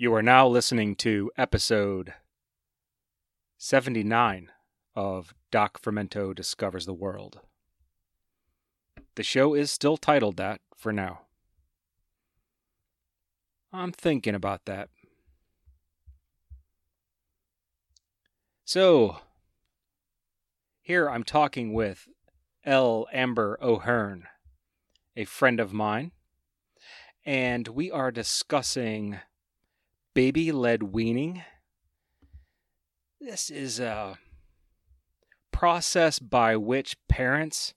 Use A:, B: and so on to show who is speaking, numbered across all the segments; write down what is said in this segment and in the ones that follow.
A: You are now listening to episode 79 of Doc Fermento Discovers the World. The show is still titled that for now. I'm thinking about that. So, here I'm talking with L. Amber O'Hearn, a friend of mine, and we are discussing baby led weaning. This is a process by which parents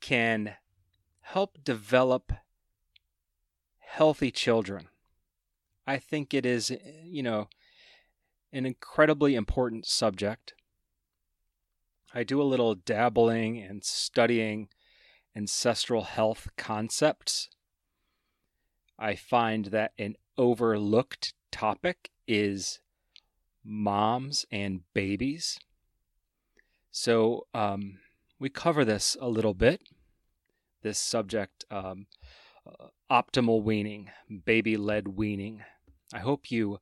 A: can help develop healthy children. I think it is, you know, an incredibly important subject. I do a little dabbling and studying ancestral health concepts. I find that an overlooked topic is moms and babies. So um, we cover this a little bit. This subject, um, uh, optimal weaning, baby led weaning. I hope you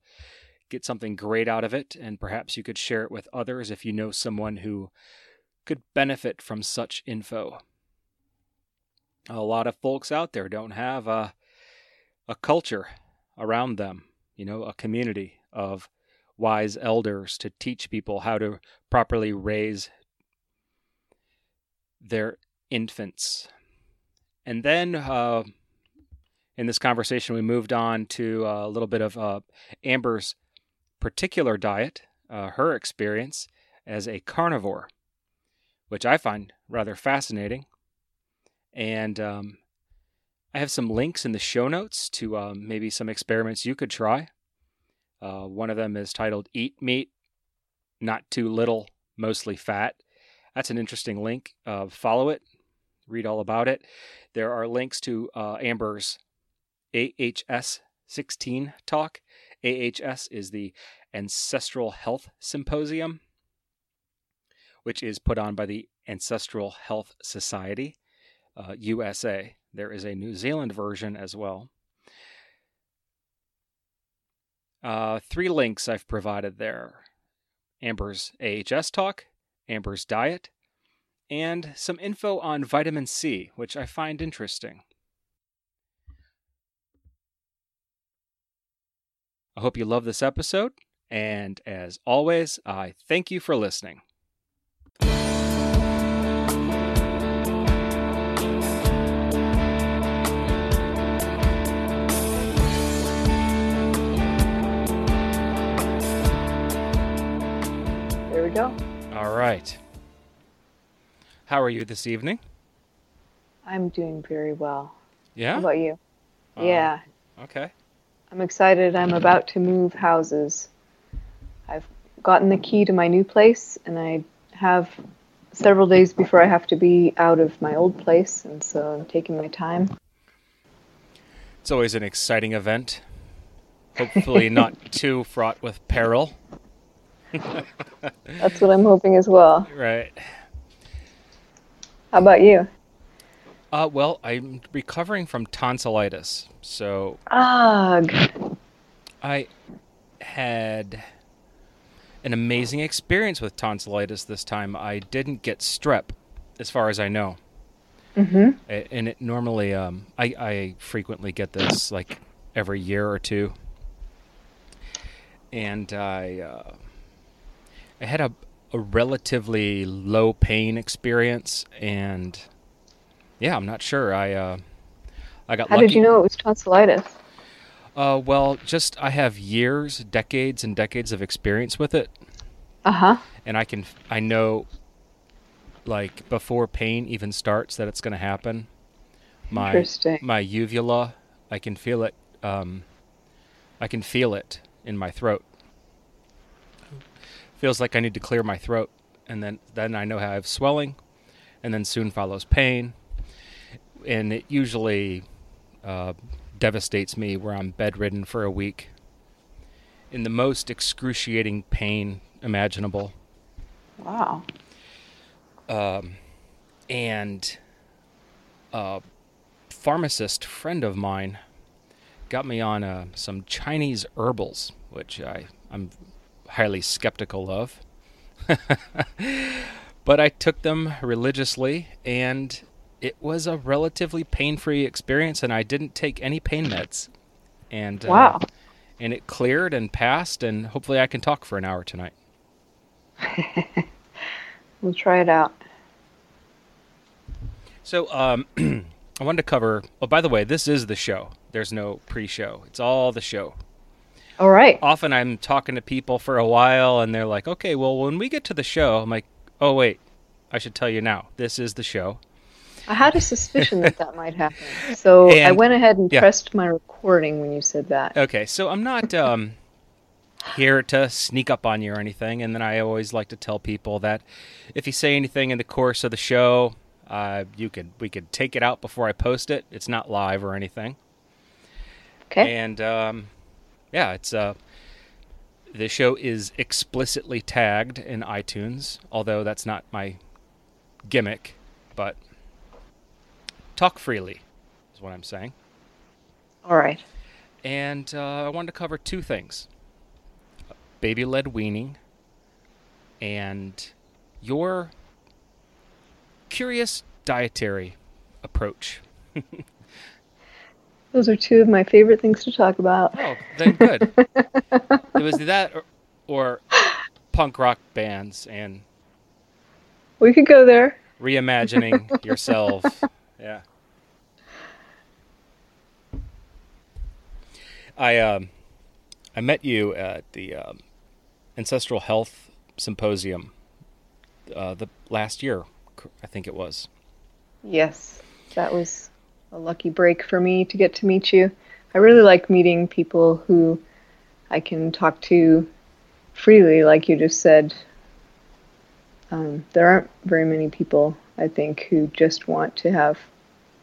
A: get something great out of it, and perhaps you could share it with others if you know someone who could benefit from such info. A lot of folks out there don't have a, a culture around them, you know, a community of wise elders to teach people how to properly raise their infants. And then uh, in this conversation, we moved on to a little bit of uh, Amber's particular diet, uh, her experience as a carnivore, which I find rather fascinating. And um, I have some links in the show notes to um, maybe some experiments you could try. Uh, one of them is titled Eat Meat, Not Too Little, Mostly Fat. That's an interesting link. Uh, follow it, read all about it. There are links to uh, Amber's AHS 16 talk. AHS is the Ancestral Health Symposium, which is put on by the Ancestral Health Society, uh, USA. There is a New Zealand version as well. Uh, three links I've provided there Amber's AHS talk, Amber's diet, and some info on vitamin C, which I find interesting. I hope you love this episode, and as always, I thank you for listening.
B: Go.
A: All right. How are you this evening?
B: I'm doing very well.
A: Yeah?
B: How about you?
A: Uh,
B: yeah,
A: Okay.
B: I'm excited. I'm about to move houses. I've gotten the key to my new place, and I have several days before I have to be out of my old place, and so I'm taking my time.
A: It's always an exciting event. Hopefully, not too fraught with peril.
B: That's what I'm hoping as well.
A: Right.
B: How about you?
A: Uh, well, I'm recovering from tonsillitis. So
B: Ugh.
A: I had an amazing experience with tonsillitis this time. I didn't get strep, as far as I know.
B: Mm-hmm.
A: And it normally, um, I, I frequently get this like every year or two. And I, uh, I had a, a relatively low pain experience, and yeah, I'm not sure. I, uh, I got
B: How
A: lucky.
B: did you know it was tonsillitis?
A: Uh, well, just I have years, decades, and decades of experience with it,
B: Uh huh.
A: and I can I know, like before pain even starts, that it's going to happen. My
B: Interesting.
A: my uvula, I can feel it. Um, I can feel it in my throat. Feels like I need to clear my throat, and then then I know how I have swelling, and then soon follows pain, and it usually uh, devastates me where I'm bedridden for a week in the most excruciating pain imaginable.
B: Wow.
A: Um, and a pharmacist friend of mine got me on uh, some Chinese herbals, which I, I'm highly skeptical of. but I took them religiously, and it was a relatively pain-free experience, and I didn't take any pain meds. And uh,
B: Wow.
A: and it cleared and passed, and hopefully I can talk for an hour tonight.
B: We'll try it out.
A: So, um, I wanted to cover. Oh, by the way, this is the show. There's no pre-show. It's all the show.
B: All right.
A: Often I'm talking to people for a while, and they're like, "Okay, well, when we get to the show," I'm like, "Oh, wait, I should tell you now. This is the show."
B: I had a suspicion that that might happen. So I went ahead and
A: yeah.
B: pressed my recording when you said that.
A: Okay, so I'm not um, here to sneak up on you or anything, and then I always like to tell people that if you say anything in the course of the show, uh, you could we could take it out before I post it. It's not live or anything.
B: Okay.
A: And um, yeah, it's uh, the show is explicitly tagged in iTunes, although that's not my gimmick. But talk freely is what I'm saying.
B: All right.
A: And uh, I wanted to cover two things: baby-led weaning and your curious dietary approach.
B: Those are two of my favorite things to talk about.
A: Oh, then good. it was that or, or punk rock bands and
B: We could go there.
A: reimagining yourself. Yeah. I um I met you at the um, ancestral health symposium uh, the last year, I think it was.
B: Yes. That was a lucky break for me to get to meet you. I really like meeting people who I can talk to freely, like you just said. Um, there aren't very many people, I think, who just want to have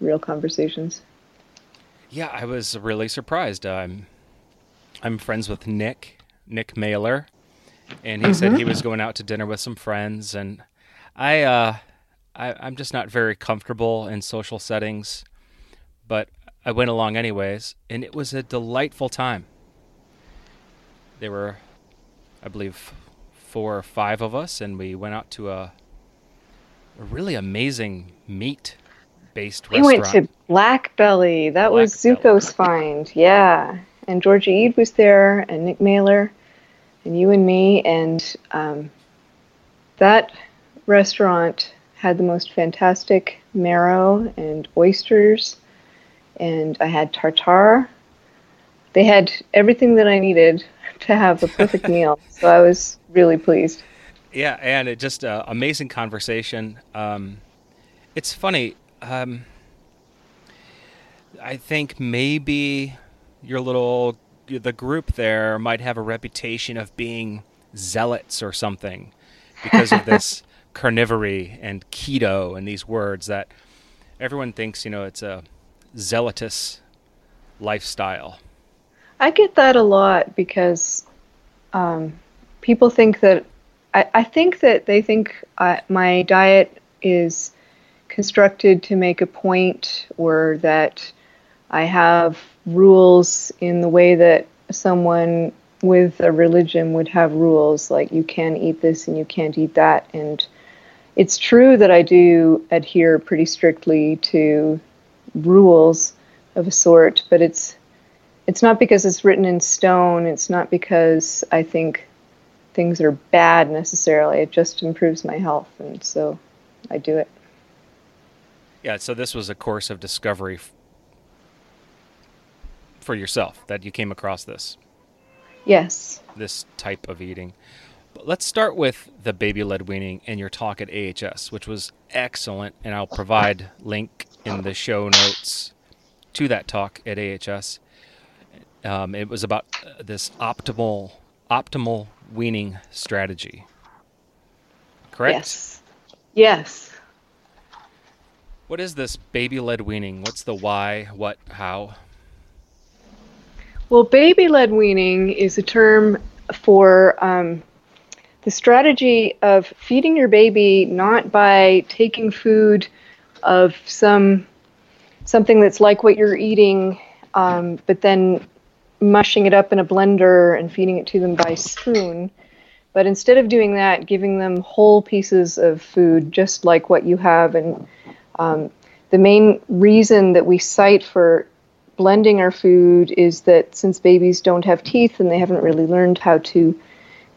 B: real conversations.
A: Yeah, I was really surprised. I'm I'm friends with Nick, Nick Mailer, and he said he was going out to dinner with some friends, and I, uh, I I'm just not very comfortable in social settings, but I went along anyways, and it was a delightful time. There were, I believe, four or five of us, and we went out to a, a really amazing meat-based
B: We
A: restaurant.
B: went to Black Belly. That was
A: Black Belly.
B: Zooko's find. Yeah. And Georgia Ede was there, and Nick Mailer, and you and me. And um, that restaurant had the most fantastic marrow and oysters. And I had tartare. They had everything that I needed to have a perfect meal. So I was really pleased.
A: Yeah, and it just uh, amazing conversation. Um, it's funny. Um, I think maybe your little the group there might have a reputation of being zealots or something because of this carnivory and keto and these words that everyone thinks you know it's a zealotous lifestyle.
B: I get that a lot because um, people think that I, I think that they think uh, my diet is constructed to make a point or that I have rules in the way that someone with a religion would have rules like you can eat this and you can't eat that and it's true that I do adhere pretty strictly to rules of a sort but it's it's not because it's written in stone. It's not because I think things are bad necessarily. It just improves my health, and so I do it.
A: Yeah, so this was a course of discovery f- for yourself that you came across this.
B: Yes.
A: this type of eating. But let's start with the baby led weaning and your talk at AHS, which was excellent, and I'll provide link in the show notes to that talk at AHS. Um, it was about uh, this optimal optimal weaning strategy. Correct?
B: Yes. Yes.
A: What is this baby led weaning? What's the why, what, how?
B: Well, baby led weaning is a term for um, the strategy of feeding your baby not by taking food of some something that's like what you're eating um, but then mushing it up in a blender and feeding it to them by spoon. But instead of doing that, giving them whole pieces of food, just like what you have. And um, the main reason that we cite for blending our food is that since babies don't have teeth and they haven't really learned how to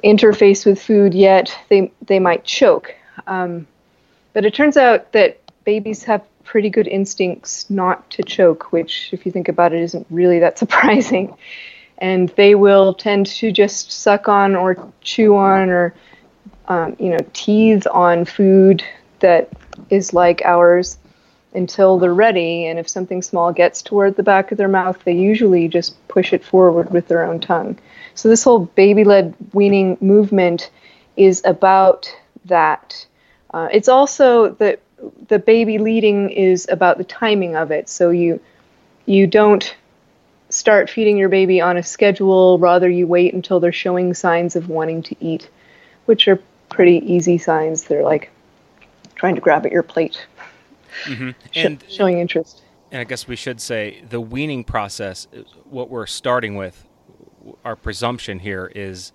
B: interface with food yet, they they might choke. Um, but it turns out that babies have pretty good instincts not to choke, which, if you think about it, isn't really that surprising. And they will tend to just suck on or chew on or, um, you know, tease on food that is like ours until they're ready. And if something small gets toward the back of their mouth, they usually just push it forward with their own tongue. So this whole baby-led weaning movement is about that. Uh, it's also that the baby leading is about the timing of it. So you you don't start feeding your baby on a schedule, rather you wait until they're showing signs of wanting to eat, which are pretty easy signs. They're like trying to grab at your plate. Mm-hmm. And Sh- showing interest.
A: And I guess we should say the weaning process, what we're starting with, our presumption here is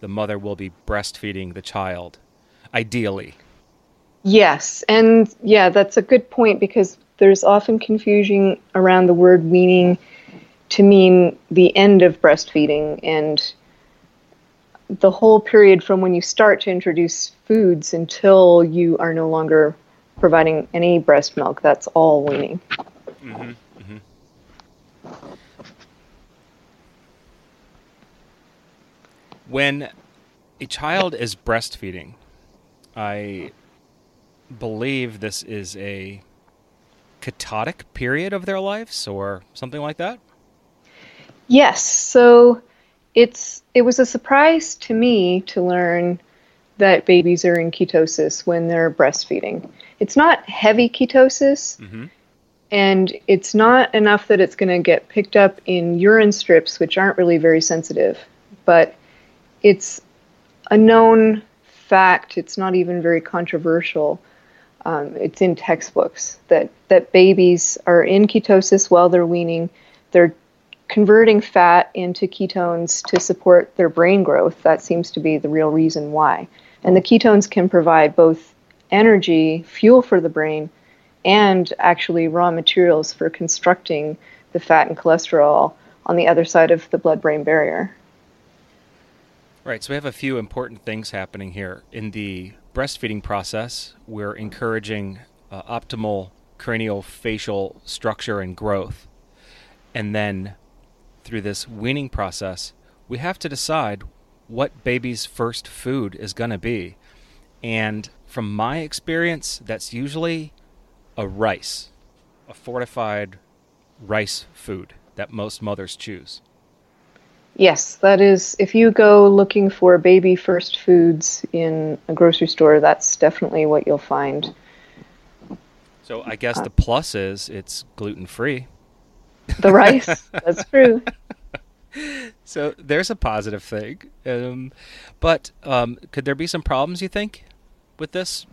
A: the mother will be breastfeeding the child, ideally.
B: Yes, and yeah, that's a good point because there's often confusion around the word weaning to mean the end of breastfeeding and the whole period from when you start to introduce foods until you are no longer providing any breast milk. That's all weaning. Mm-hmm, mm-hmm.
A: When a child is breastfeeding, I believe this is a ketotic period of their lives or something like that?
B: Yes. So it's it was a surprise to me to learn that babies are in ketosis when they're breastfeeding. It's not heavy ketosis, mm-hmm. and it's not enough that it's going to get picked up in urine strips, which aren't really very sensitive, but it's a known fact. It's not even very controversial um, it's in textbooks that, that babies are in ketosis while they're weaning. They're converting fat into ketones to support their brain growth. That seems to be the real reason why. And the ketones can provide both energy, fuel for the brain, and actually raw materials for constructing the fat and cholesterol on the other side of the blood brain barrier.
A: Right, so we have a few important things happening here. In the breastfeeding process, we're encouraging uh, optimal craniofacial structure and growth. And then through this weaning process, we have to decide what baby's first food is going to be. And from my experience, that's usually a rice, a fortified rice food that most mothers choose.
B: Yes, that is. If you go looking for baby first foods in a grocery store, that's definitely what you'll find.
A: So I guess the plus is it's gluten free.
B: The rice, that's true.
A: So there's a positive thing. Um, but um, could there be some problems, you think, with this?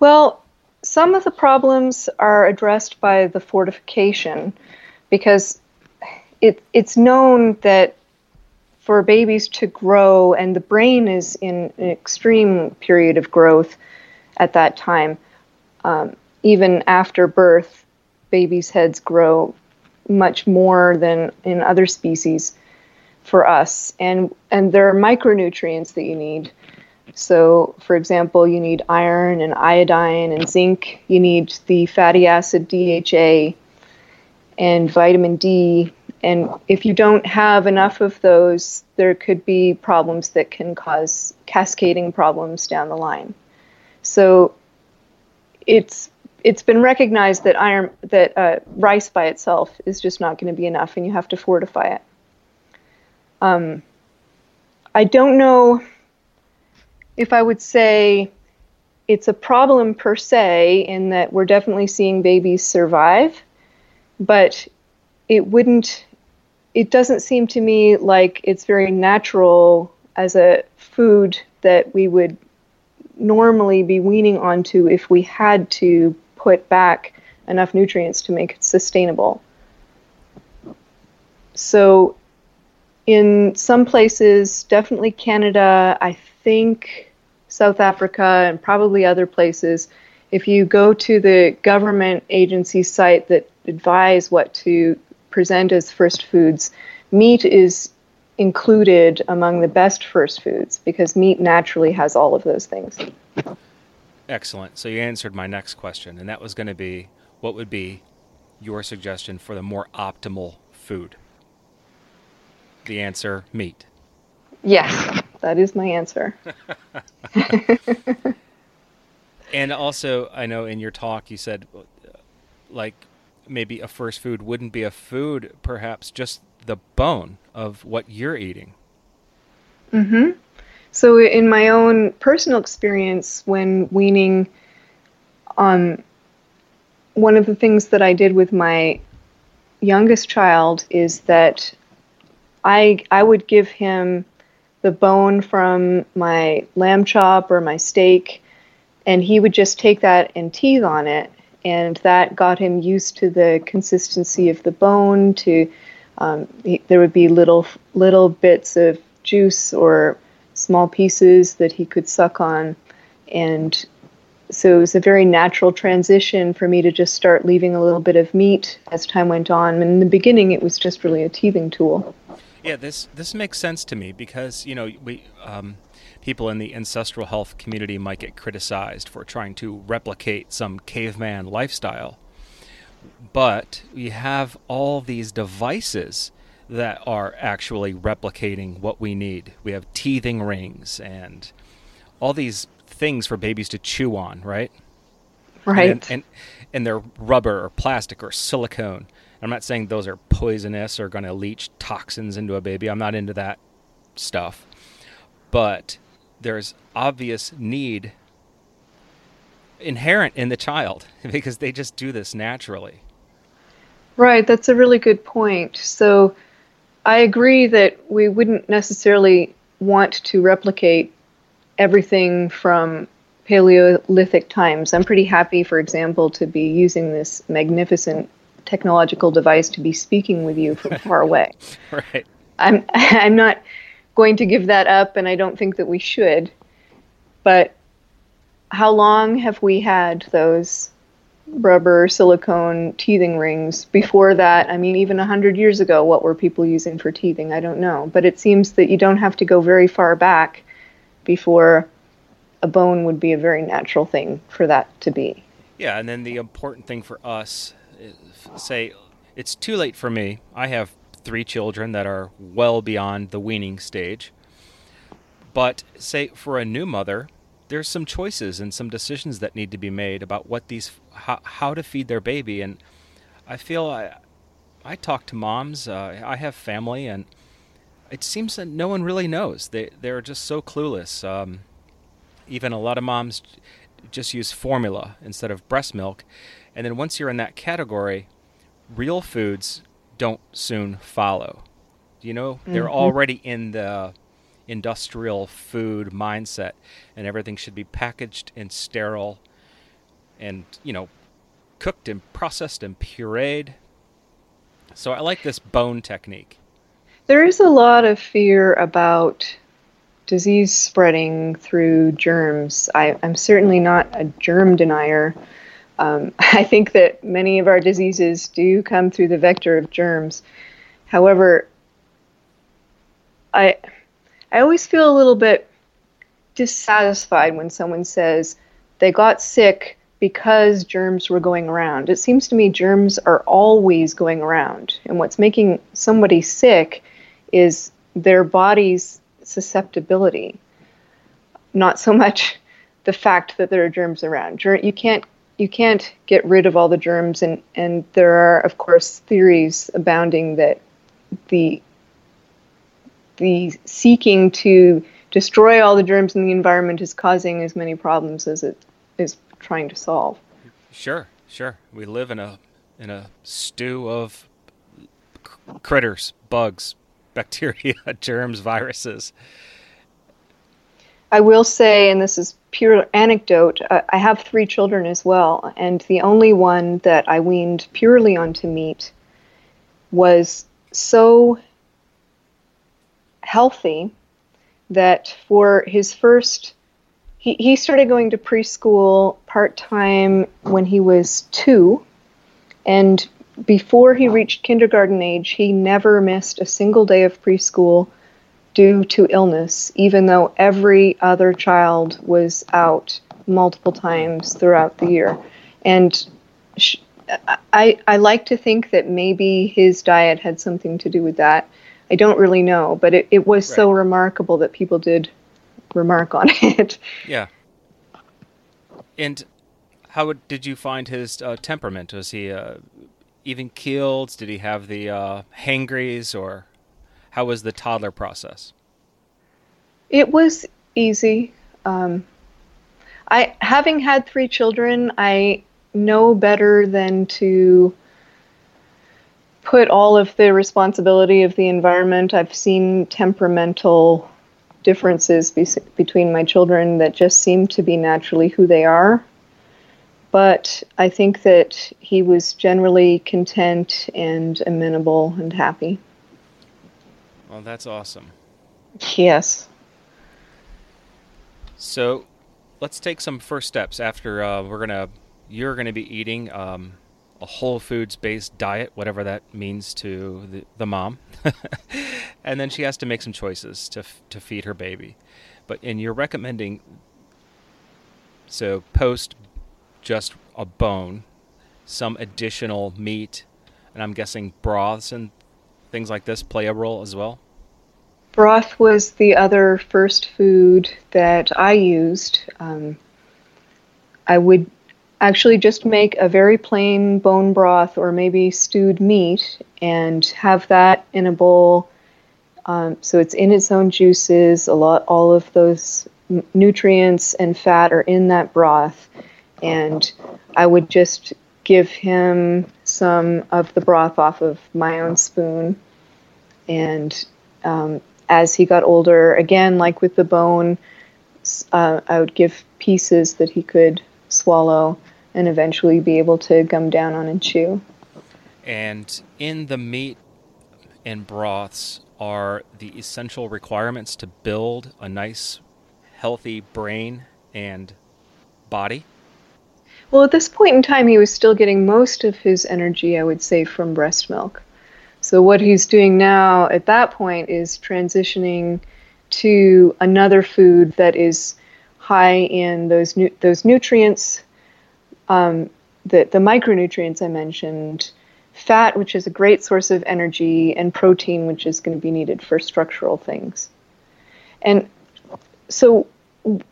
B: Well, some of the problems are addressed by the fortification because it, it's known that for babies to grow, and the brain is in an extreme period of growth at that time, um, even after birth, babies' heads grow much more than in other species for us. And, and there are micronutrients that you need. So, for example, you need iron and iodine and zinc. You need the fatty acid DHA and vitamin D and if you don't have enough of those, there could be problems that can cause cascading problems down the line. So it's it's been recognized that iron that uh, rice by itself is just not going to be enough, and you have to fortify it. Um, I don't know if I would say it's a problem per se in that we're definitely seeing babies survive, but it wouldn't it doesn't seem to me like it's very natural as a food that we would normally be weaning onto if we had to put back enough nutrients to make it sustainable. so, in some places, definitely Canada, I think South Africa, and probably other places, if you go to the government agency site that advise what to present as first foods, meat is included among the best first foods because meat naturally has all of those things.
A: Excellent. So you answered my next question, and that was going to be what would be your suggestion for the more optimal food? The answer meat.
B: Yes, that is my answer.
A: and also, I know in your talk you said, like, maybe a first food wouldn't be a food, perhaps just the bone of what you're eating.
B: Mm-hmm. So, in my own personal experience, when weaning, um, one of the things that I did with my youngest child is that I I would give him the bone from my lamb chop or my steak, and he would just take that and teeth on it, and that got him used to the consistency of the bone. To um, he, there would be little little bits of juice or small pieces that he could suck on, and so it was a very natural transition for me to just start leaving a little bit of meat as time went on. And in the beginning, it was just really a teething tool.
A: Yeah, this this makes sense to me because you know we um, people in the ancestral health community might get criticized for trying to replicate some caveman lifestyle, but we have all these devices that are actually replicating what we need. We have teething rings and all these things for babies to chew on, right?
B: Right.
A: And, and, and they're rubber or plastic or silicone. I'm not saying those are poisonous or going to leach toxins into a baby. I'm not into that stuff. But there's obvious need inherent in the child because they just do this naturally.
B: Right, that's a really good point. So I agree that we wouldn't necessarily want to replicate everything from Paleolithic times. I'm pretty happy, for example, to be using this magnificent technological device to be speaking with you from far away.
A: right.
B: I'm I'm not going to give that up, and I don't think that we should. But how long have we had those rubber silicone teething rings? Before that, I mean, even a hundred years ago, what were people using for teething? I don't know. But it seems that you don't have to go very far back before a bone would be a very natural thing for that to be.
A: Yeah, and then the important thing for us, is, say, it's too late for me. I have three children that are well beyond the weaning stage. But say for a new mother, there's some choices and some decisions that need to be made about what these how, how to feed their baby and I feel I I talk to moms, uh, I have family and it seems that no one really knows. They they're just so clueless. Um, even a lot of moms just use formula instead of breast milk, and then once you're in that category, real foods don't soon follow. You know, mm-hmm. they're already in the industrial food mindset, and everything should be packaged and sterile, and you know, cooked and processed and pureed. So I like this bone technique.
B: There is a lot of fear about disease spreading through germs. I, am certainly not a germ denier. Um, I think that many of our diseases do come through the vector of germs. However, I I always feel a little bit dissatisfied when someone says they got sick because germs were going around. It seems to me germs are always going around, and what's making somebody sick is their body's susceptibility, not so much the fact that there are germs around. You can't you can't get rid of all the germs, and and there are of course theories abounding that the the seeking to destroy all the germs in the environment is causing as many problems as it is trying to solve.
A: Sure, sure. We live in a in a stew of critters, bugs, bacteria, germs, viruses.
B: I will say, and this is pure anecdote, uh, I have three children as well, and the only one that I weaned purely onto meat was so healthy that for his first he, he started going to preschool part-time when he was two and before he reached kindergarten age he never missed a single day of preschool due to illness even though every other child was out multiple times throughout the year and sh- I, I like to think that maybe his diet had something to do with that I don't really know, but it, it was right. so remarkable that people did remark on it.
A: Yeah. And how did you find his uh, temperament? Was he uh, even keeled? Did he have the uh, hangries, or how was the toddler process?
B: It was easy. Um, I having had three children, I know better than to put all of the responsibility of the environment. I've seen temperamental differences be- between my children that just seem to be naturally who they are. But I think that he was generally content and amenable and happy.
A: Well, that's awesome.
B: Yes.
A: So let's take some first steps after uh, we're going to, you're going to be eating. Um, a whole foods based diet, whatever that means to the, the mom. and then she has to make some choices to, f- to feed her baby. But, and you're recommending, so post just a bone, some additional meat, and I'm guessing broths and things like this play a role as well?
B: Broth was the other first food that I used. Um, I would actually just make a very plain bone broth or maybe stewed meat and have that in a bowl. Um, so it's in its own juices. A lot, all of those nutrients and fat are in that broth, and I would just give him some of the broth off of my own spoon. And um, as he got older, again, like with the bone, uh, I would give pieces that he could swallow and eventually be able to gum down on and chew.
A: And in the meat and broths are the essential requirements to build a nice, healthy brain and body?
B: Well, at this point in time, he was still getting most of his energy, I would say, from breast milk. So, what he's doing now at that point is transitioning to another food that is high in those nu- those nutrients um, the, the micronutrients I mentioned, fat, which is a great source of energy, and protein, which is going to be needed for structural things. And so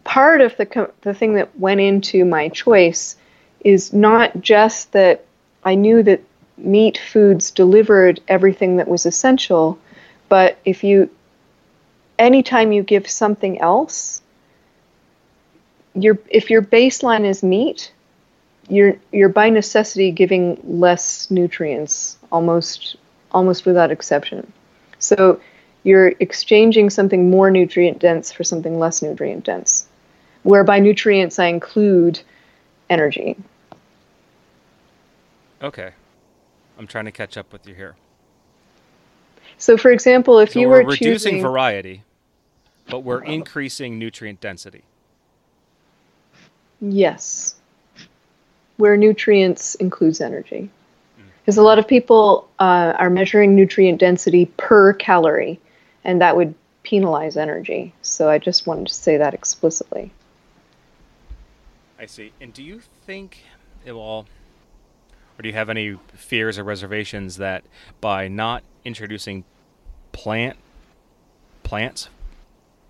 B: part of the, the thing that went into my choice is not just that I knew that meat foods delivered everything that was essential, but if you, anytime you give something else, your, if your baseline is meat, you're you're by necessity giving less nutrients almost almost without exception. So you're exchanging something more nutrient dense for something less nutrient dense. Where by nutrients I include energy.
A: Okay. I'm trying to catch up with you here.
B: So for example, if
A: so
B: you
A: were
B: were
A: reducing
B: choosing...
A: variety, but we're increasing nutrient density.
B: Yes where nutrients includes energy. Because a lot of people uh, are measuring nutrient density per calorie, and that would penalize energy. So I just wanted to say that explicitly.
A: I see. And do you think it will, or do you have any fears or reservations that by not introducing plant plants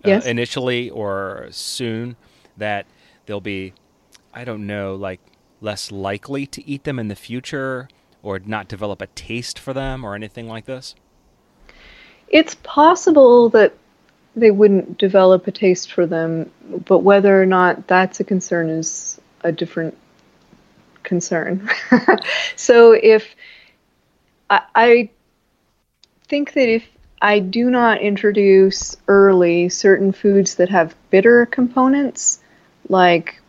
A: uh, initially or soon, that they'll be, I don't know, like less likely to eat them in the future or not develop a taste for them or anything like this?
B: It's possible that they wouldn't develop a taste for them, but whether or not that's a concern is a different concern. so if I, I think that if I do not introduce early certain foods that have bitter components, like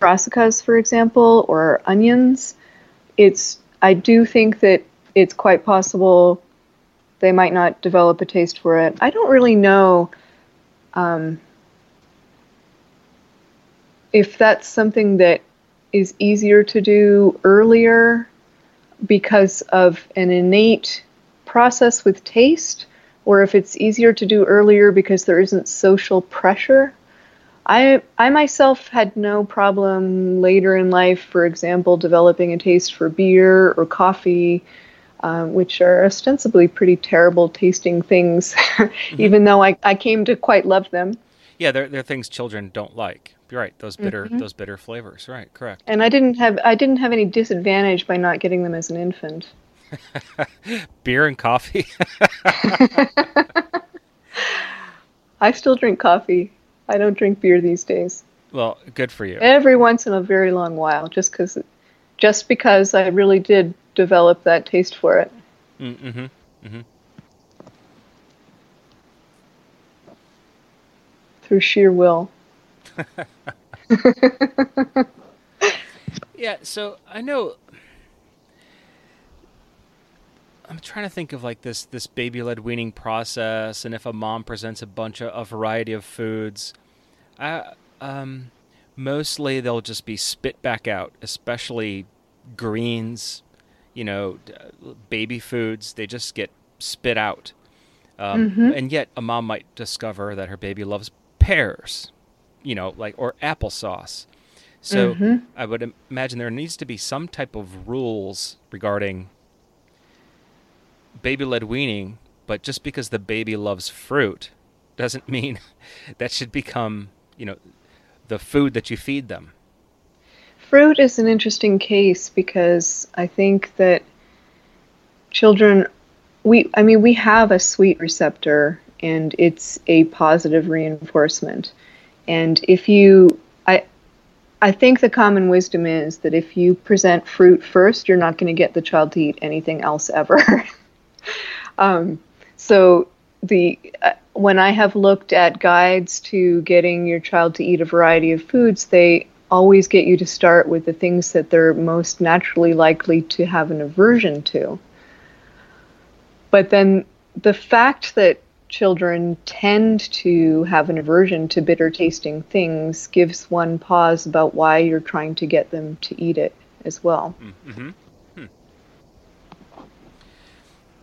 B: brassicas, for example, or onions, it's I do think that it's quite possible they might not develop a taste for it. I don't really know um, if that's something that is easier to do earlier because of an innate process with taste, or if it's easier to do earlier because there isn't social pressure. I, I myself had no problem later in life, for example, developing a taste for beer or coffee, um, which are ostensibly pretty terrible tasting things, mm-hmm. even though I, I came to quite love them.
A: Yeah, they're, they're things children don't like. You're right. Those bitter mm-hmm. those bitter flavors. Right. Correct.
B: And I didn't have I didn't have any disadvantage by not getting them as an infant.
A: Beer and coffee.
B: I still drink coffee. I don't drink beer these days.
A: Well, good for you.
B: Every once in a very long while, just because, just because I really did develop that taste for it. Mm-hmm. Mm-hmm. Through sheer will.
A: yeah. So I know I'm trying to think of like this this baby led weaning process, and if a mom presents a bunch of a variety of foods, I, um, mostly they'll just be spit back out, especially greens, you know, baby foods. They just get spit out, um, mm-hmm. and yet a mom might discover that her baby loves pears, you know, like or applesauce. So mm-hmm. I would imagine there needs to be some type of rules regarding baby led weaning, but just because the baby loves fruit doesn't mean that should become, you know, the food that you feed them.
B: Fruit is an interesting case because I think that children we I mean we have a sweet receptor and it's a positive reinforcement. And if you I I think the common wisdom is that if you present fruit first, you're not going to get the child to eat anything else ever. um, so the uh, when I have looked at guides to getting your child to eat a variety of foods, they always get you to start with the things that they're most naturally likely to have an aversion to. But then the fact that children tend to have an aversion to bitter tasting things gives one pause about why you're trying to get them to eat it as well. Mm-hmm.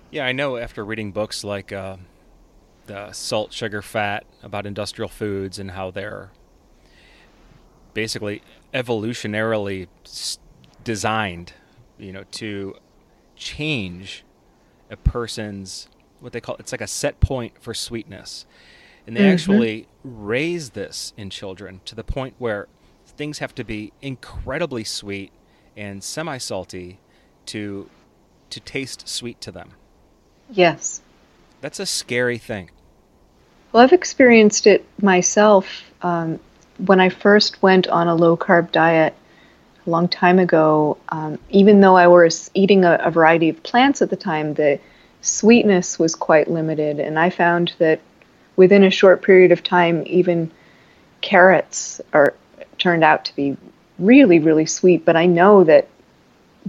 A: Yeah, I know after reading books like uh, the Salt, Sugar, Fat about industrial foods and how they're basically evolutionarily designed, you know, to change a person's what they call it's like a set point for sweetness. And they mm-hmm. actually raise this in children to the point where things have to be incredibly sweet and semi-salty to to taste sweet to them.
B: Yes.
A: That's a scary thing.
B: Well, I've experienced it myself um, when I first went on a low carb diet a long time ago. Um, even though I was eating a, a variety of plants at the time, the sweetness was quite limited, and I found that within a short period of time, even carrots are turned out to be really, really sweet. But I know that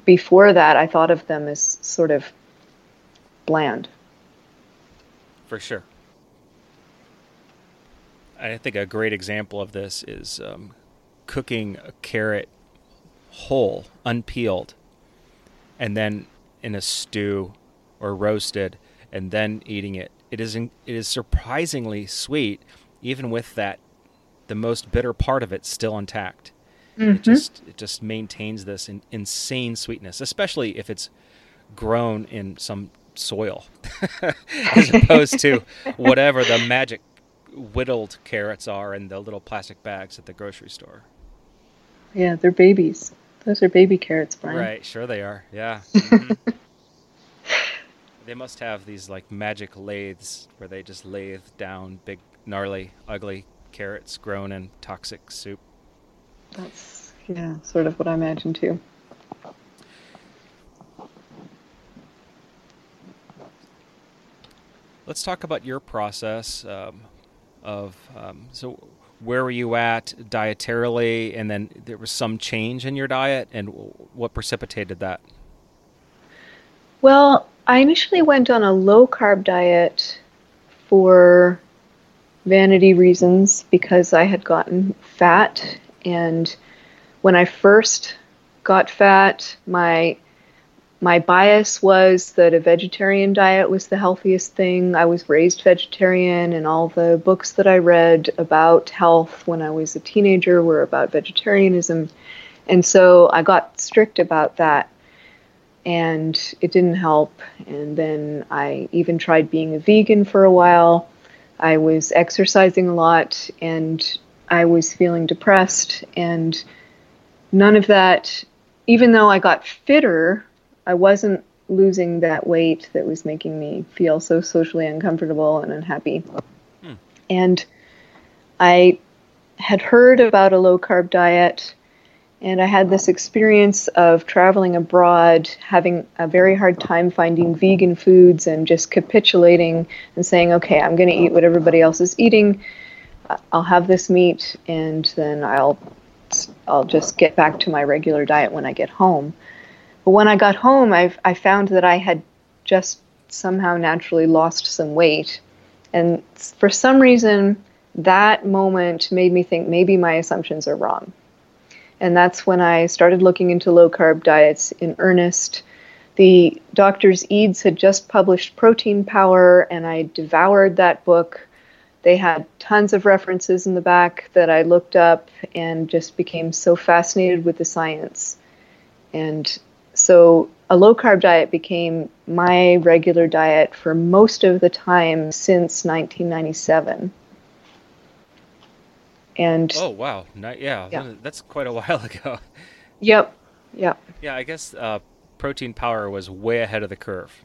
B: before that, I thought of them as sort of bland.
A: For sure. I think a great example of this is um, cooking a carrot whole, unpeeled, and then in a stew or roasted, and then eating it. It is in, it is surprisingly sweet, even with that the most bitter part of it still intact. Mm-hmm. It just it just maintains this in, insane sweetness, especially if it's grown in some soil as opposed to whatever the magic whittled carrots are in the little plastic bags at the grocery store.
B: Yeah, they're babies. Those are baby carrots, Brian.
A: Right, sure they are. Yeah. Mm-hmm. They must have these like magic lathes where they just lathe down big, gnarly, ugly carrots grown in toxic soup.
B: That's yeah, sort of what I imagine too.
A: let's talk about your process um, of um, so where were you at dietarily, and then there was some change in your diet, and what precipitated that?
B: Well, I initially went on a low carb diet for vanity reasons because I had gotten fat. And when I first got fat, my my bias was that a vegetarian diet was the healthiest thing. I was raised vegetarian, and all the books that I read about health when I was a teenager were about vegetarianism. And so I got strict about that, and it didn't help. And then I even tried being a vegan for a while. I was exercising a lot, and I was feeling depressed, and none of that, even though I got fitter I wasn't losing that weight that was making me feel so socially uncomfortable and unhappy. Hmm. And I had heard about a low carb diet, and I had this experience of traveling abroad, having a very hard time finding vegan foods, and just capitulating and saying, okay, I'm going to eat what everybody else is eating. I'll have this meat, and then I'll I'll just get back to my regular diet when I get home. But when I got home, I, I found that I had just somehow naturally lost some weight. And for some reason, that moment made me think maybe my assumptions are wrong. And that's when I started looking into low carb diets in earnest. The doctors Eades had just published Protein Power, and I devoured that book. They had tons of references in the back that I looked up and just became so fascinated with the science. And so a low carb diet became my regular diet for most of the time since 1997. And
A: oh wow, Not, yeah, yeah, that's quite a while ago.
B: Yep, yep.
A: Yeah, I guess uh, protein power was way ahead of the curve.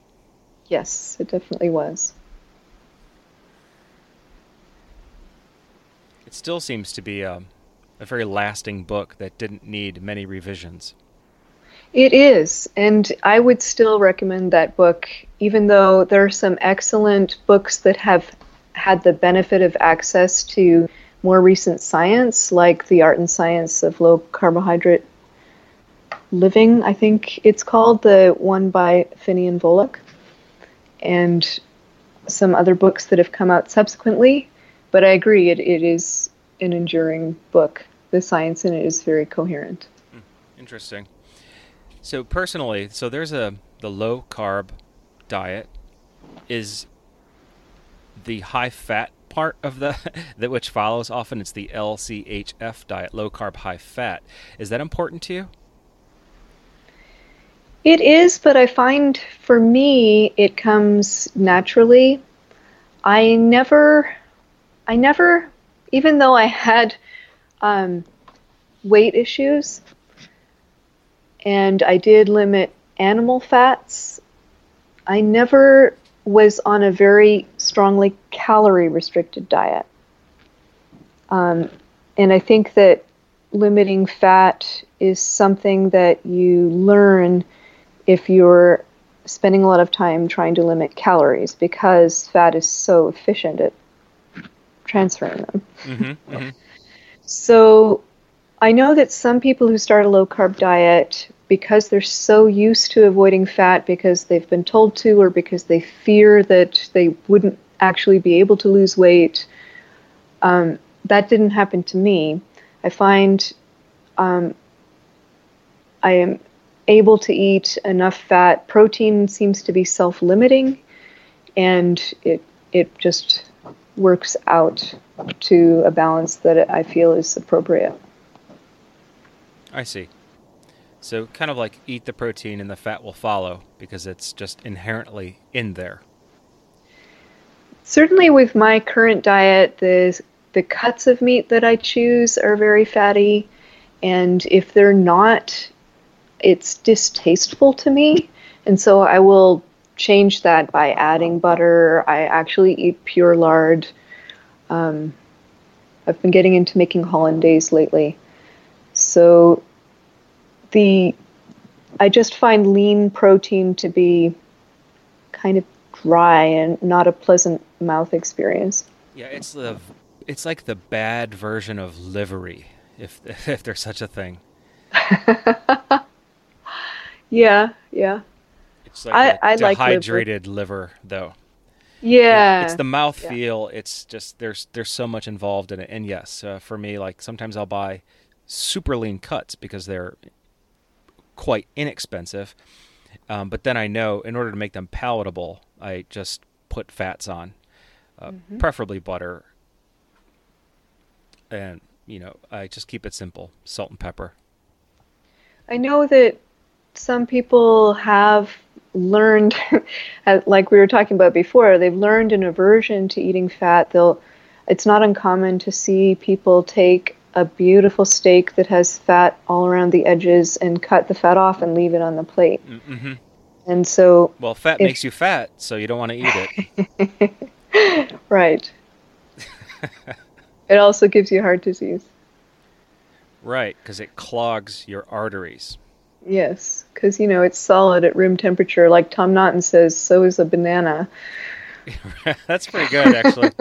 B: Yes, it definitely was.
A: It still seems to be um, a very lasting book that didn't need many revisions.
B: It is, and I would still recommend that book, even though there are some excellent books that have had the benefit of access to more recent science, like The Art and Science of Low Carbohydrate Living, I think it's called, the one by Phinney and Volek, and some other books that have come out subsequently. But I agree, it, it is an enduring book. The science in it is very coherent.
A: Hmm, interesting. So personally, so there's a the low carb diet is the high fat part of the that which follows often it's the LCHF diet, low carb high fat. Is that important to you?
B: It is, but I find for me it comes naturally. I never I never even though I had um, weight issues, and I did limit animal fats. I never was on a very strongly calorie restricted diet. Um, and I think that limiting fat is something that you learn if you're spending a lot of time trying to limit calories because fat is so efficient at transferring them. Mm-hmm, mm-hmm. So I know that some people who start a low carb diet because they're so used to avoiding fat because they've been told to or because they fear that they wouldn't actually be able to lose weight. Um, that didn't happen to me. I find um, I am able to eat enough fat. Protein seems to be self limiting, and it, it just works out to a balance that I feel is appropriate.
A: I see. So, kind of like eat the protein and the fat will follow because it's just inherently in there.
B: Certainly, with my current diet, the, the cuts of meat that I choose are very fatty. And if they're not, it's distasteful to me. And so I will change that by adding butter. I actually eat pure lard. Um, I've been getting into making hollandaise lately. So the I just find lean protein to be kind of dry and not a pleasant mouth experience.
A: Yeah, it's the it's like the bad version of livery, if if there's such a thing.
B: yeah, yeah.
A: It's like
B: I-
A: a
B: I like liver.
A: dehydrated liver, though.
B: Yeah.
A: It's the mouth feel. It's just there's there's so much involved in it. And yes, uh, for me, like sometimes I'll buy super lean cuts because they're quite inexpensive. Um, but then I know in order to make them palatable, I just put fats on, uh,
B: Mm-hmm.
A: preferably butter. And you know, I just keep it simple: salt and pepper.
B: I know that some people have learned, like we were talking about before, they've learned an aversion to eating fat. They'll, it's not uncommon to see people take a beautiful steak that has fat all around the edges and cut the fat off and leave it on the plate.
A: Mm-hmm.
B: And so,
A: Well, fat
B: If-
A: makes you fat, so you don't want to eat it.
B: right. it also gives you heart disease.
A: right, because it clogs your arteries.
B: Yes, because you know it's solid at room temperature. Like Tom Naughton says, so is a banana.
A: that's pretty good, actually.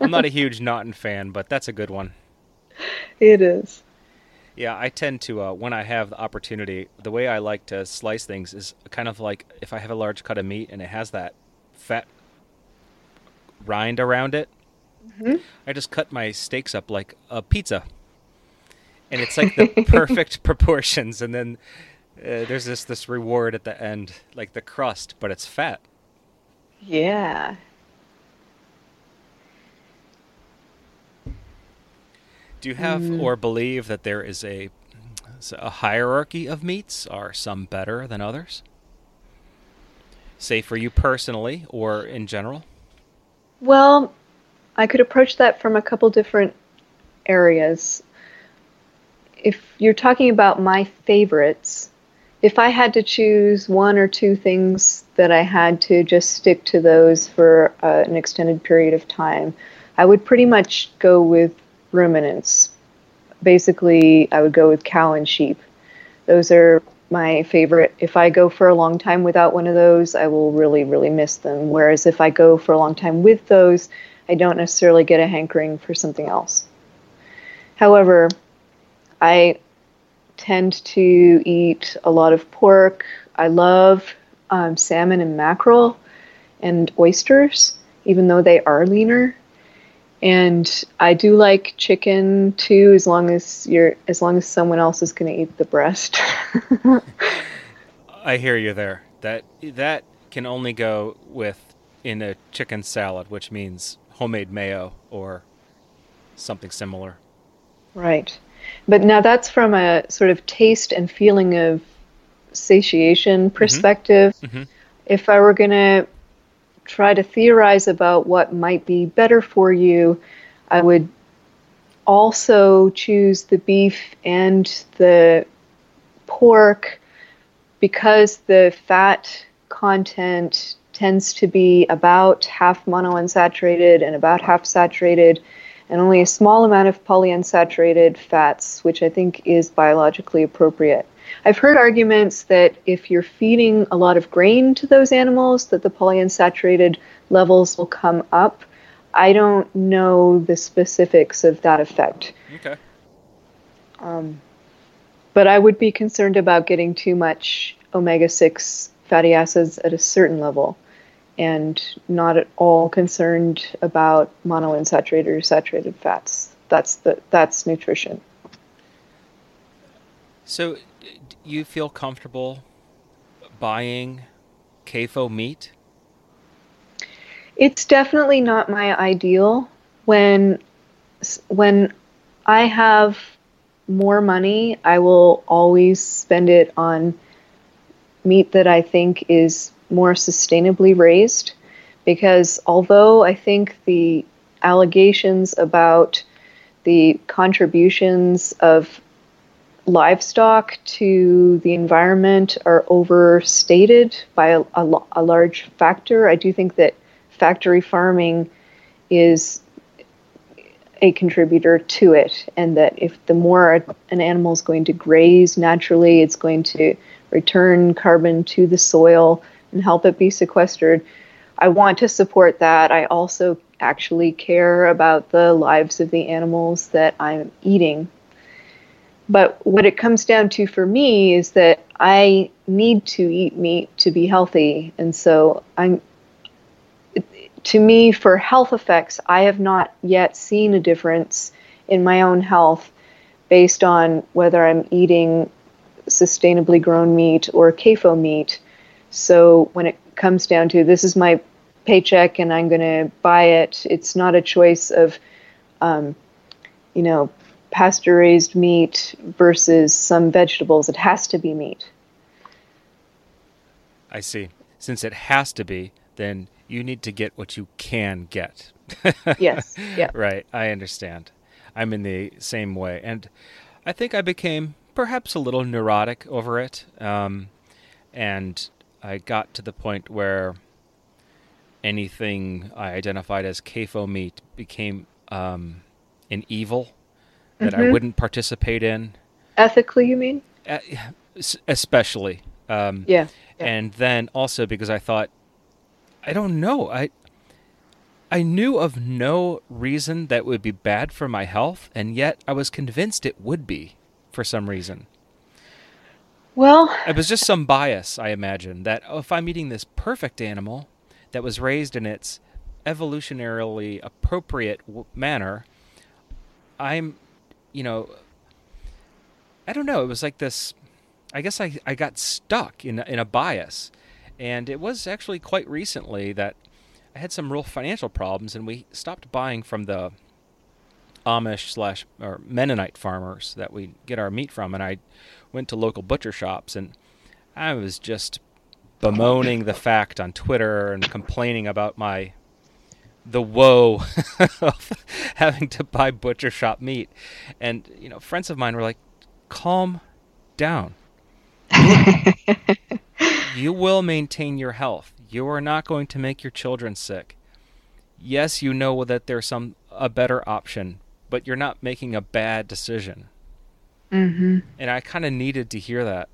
A: I'm not a huge Naughton fan, but that's a good one.
B: It is.
A: Yeah, I tend to uh, when I have the opportunity. The way I like to slice things is kind of like if I have a large cut of meat and it has that fat rind around it. I just cut my steaks up like a pizza, and it's like the perfect proportions. And then uh, there's this this reward at the end, like the crust, but it's fat.
B: Yeah.
A: Do you have or believe that there is a a hierarchy of meats? Are some better than others? Say for you personally or in general?
B: Well, I could approach that from a couple different areas. If you're talking about my favorites, if I had to choose one or two things that I had to just stick to those for uh, an extended period of time, I would pretty much go with ruminants. Basically, I would go with cow and sheep. Those are my favorite. If I go for a long time without one of those, I will really, really miss them. Whereas if I go for a long time with those, I don't necessarily get a hankering for something else. However, I tend to eat a lot of pork. I love um, salmon and mackerel and oysters, even though they are leaner. And I do like chicken too, as long as you're as long as someone else is going to eat the breast.
A: I hear you there. That that can only go with in a chicken salad, which means homemade mayo or something similar.
B: Right. But now that's from a sort of taste and feeling of satiation perspective.
A: Mhm.
B: If I were going to try to theorize about what might be better for you, I would also choose the beef and the pork because the fat content tends to be about half monounsaturated and about half saturated and only a small amount of polyunsaturated fats, which I think is biologically appropriate. I've heard arguments that if you're feeding a lot of grain to those animals, that the polyunsaturated levels will come up. I don't know the specifics of that effect.
A: Okay.
B: Um, but I would be concerned about getting too much omega 6 fatty acids at a certain level and not at all concerned about monounsaturated or saturated fats. That's the that's nutrition.
A: So, you feel comfortable buying CAFO meat?
B: It's definitely not my ideal when when I have more money, I will always spend it on meat that I think is more sustainably raised because although I think the allegations about the contributions of livestock to the environment are overstated by a, a, a large factor. I do think that factory farming is a contributor to it, and that if the more an animal is going to graze naturally, it's going to return carbon to the soil and help it be sequestered. I want to support that. I also actually care about the lives of the animals that I'm eating. But what it comes down to for me is that I need to eat meat to be healthy, and so I'm. To me, for health effects, I have not yet seen a difference in my own health based on whether I'm eating sustainably grown meat or CAFO meat. So when it comes down to this is my paycheck and I'm going to buy it, it's not a choice of, um, you know, pasture raised meat versus some vegetables. It has to be meat.
A: I see. Since it has to be, then you need to get what you can get.
B: yes. Yeah.
A: Right. I understand. I'm in the same way. And I think I became perhaps a little neurotic over it. Um, and I got to the point where anything I identified as CAFO meat became um, an evil that mm-hmm. I wouldn't participate in.
B: Ethically, you mean? Uh,
A: especially. Um,
B: yeah,
A: yeah. And then also because I thought, I don't know, I I knew of no reason that would be bad for my health, and yet I was convinced it would be for some reason.
B: Well,
A: it was just some bias, I imagine, that oh, if I'm eating this perfect animal that was raised in its evolutionarily appropriate w- manner, I'm you know, I don't know. It was like this. I guess I, I got stuck in in a bias, and it was actually quite recently that I had some real financial problems, and we stopped buying from the Amish slash or Mennonite farmers that we get our meat from, and I went to local butcher shops, and I was just bemoaning the fact on Twitter and complaining about my the woe of having to buy butcher shop meat. And, you know, friends of mine were like, calm down. you will maintain your health. You are not going to make your children sick. Yes, you know that there's some a better option, but you're not making a bad decision.
B: Mm-hmm.
A: And I kind of needed to hear that.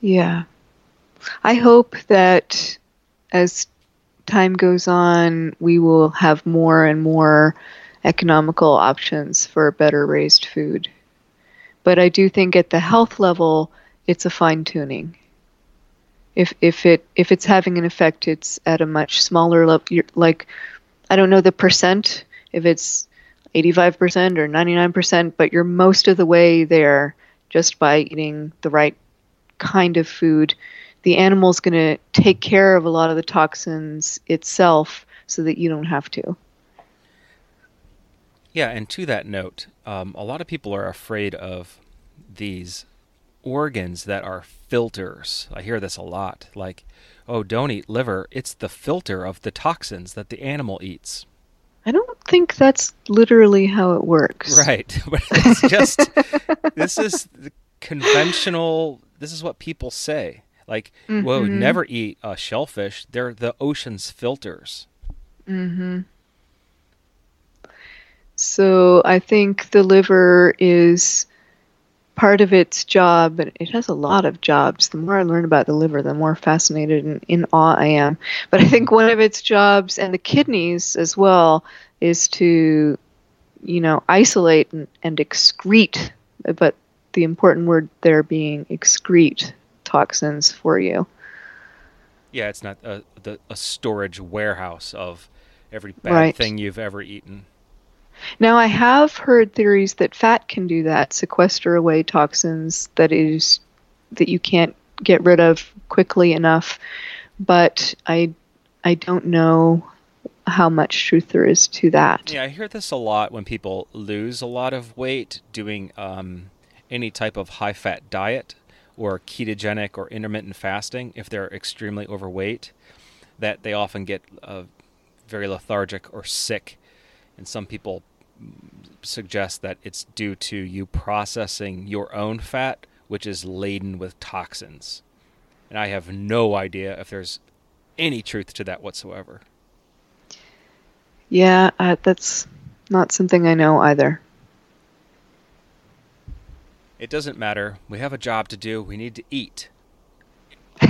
B: Yeah. I hope that as time goes on, we will have more and more economical options for better raised food. But I do think at the health level, it's a fine tuning. If if it if it's having an effect, it's at a much smaller level. Like I don't know the percent if it's 85% or 99%, but you're most of the way there just by eating the right kind of food the animal's going to take care of a lot of the toxins itself so that you don't have to.
A: Yeah, and to that note, um, a lot of people are afraid of these organs that are filters. I hear this a lot. Like, oh, don't eat liver. It's the filter of the toxins that the animal eats.
B: I don't think that's literally how it works.
A: Right. But it's just, this is the conventional, this is what people say. Like, mm-hmm. well, never eat a shellfish. They're the ocean's filters.
B: Mm-hmm. So I think the liver is part of its job, but it has a lot of jobs. The more I learn about the liver, the more fascinated and in awe I am. But I think one of its jobs, and the kidneys as well, is to, you know, isolate and, and excrete. But the important word there being excrete toxins for you.
A: Yeah, it's not a, the, a storage warehouse of every bad right. thing you've ever eaten.
B: Now, I have heard theories that fat can do that, sequester away toxins that is that you can't get rid of quickly enough, but I I don't know how much truth there is to that.
A: Yeah, I hear this a lot when people lose a lot of weight doing um, any type of high fat diet or ketogenic or intermittent fasting, if they're extremely overweight, that they often get uh, very lethargic or sick. And some people suggest that it's due to you processing your own fat, which is laden with toxins. And I have no idea if there's any truth to that whatsoever.
B: Yeah, uh, that's not something I know either.
A: It doesn't matter. We have a job to do. We need to eat.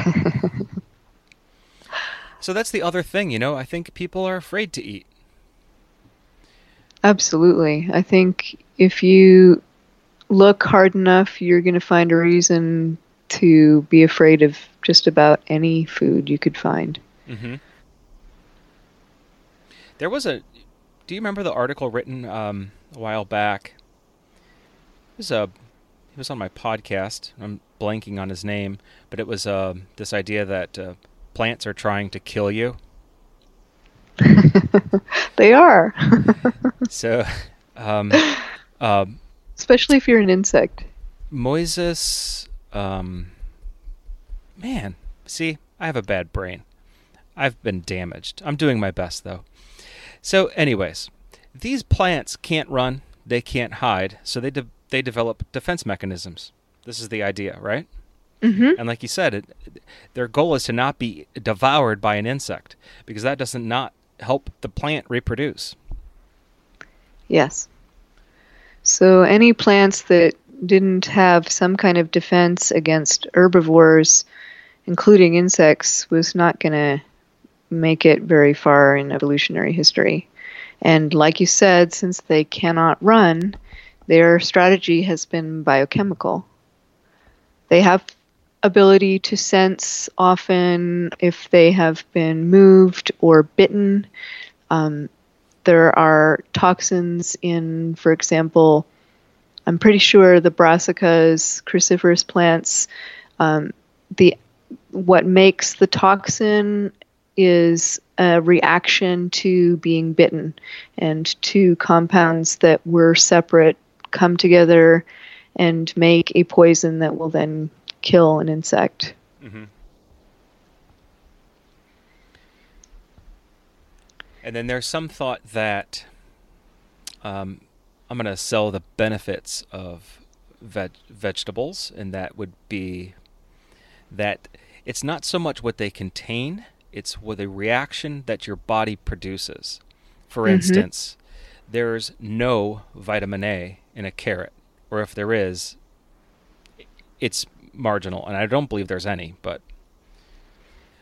A: so that's the other thing, you know. I think people are afraid to eat.
B: Absolutely. I think if you look hard enough, you're going to find a reason to be afraid of just about any food you could find.
A: Mm-hmm. There was a. Do you remember the article written um, a while back? It was a. He was on my podcast. I'm blanking on his name, but it was uh, this idea that uh, plants are trying to kill you.
B: they are.
A: so, um, um,
B: especially if you're an insect.
A: Moises, um, man, see, I have a bad brain. I've been damaged. I'm doing my best though. So, anyways, these plants can't run, they can't hide, so they de- they develop defense mechanisms. This is the idea, right?
B: Mm-hmm.
A: And like you said, it, their goal is to not be devoured by an insect because that doesn't not help the plant reproduce.
B: Yes. So any plants that didn't have some kind of defense against herbivores, including insects, was not going to make it very far in evolutionary history. And like you said, since they cannot run, their strategy has been biochemical. They have ability to sense often if they have been moved or bitten. Um, there are toxins in, for example, I'm pretty sure the brassicas, cruciferous plants, um, the what makes the toxin is a reaction to being bitten, and two compounds that were separate come together and make a poison that will then kill an insect.
A: Mm-hmm. And then there's some thought that um, I'm going to sell the benefits of veg- vegetables, and that would be that it's not so much what they contain, it's what the reaction that your body produces. For mm-hmm. instance, there's no vitamin A in a carrot, or if there is, it's marginal, and I don't believe there's any, but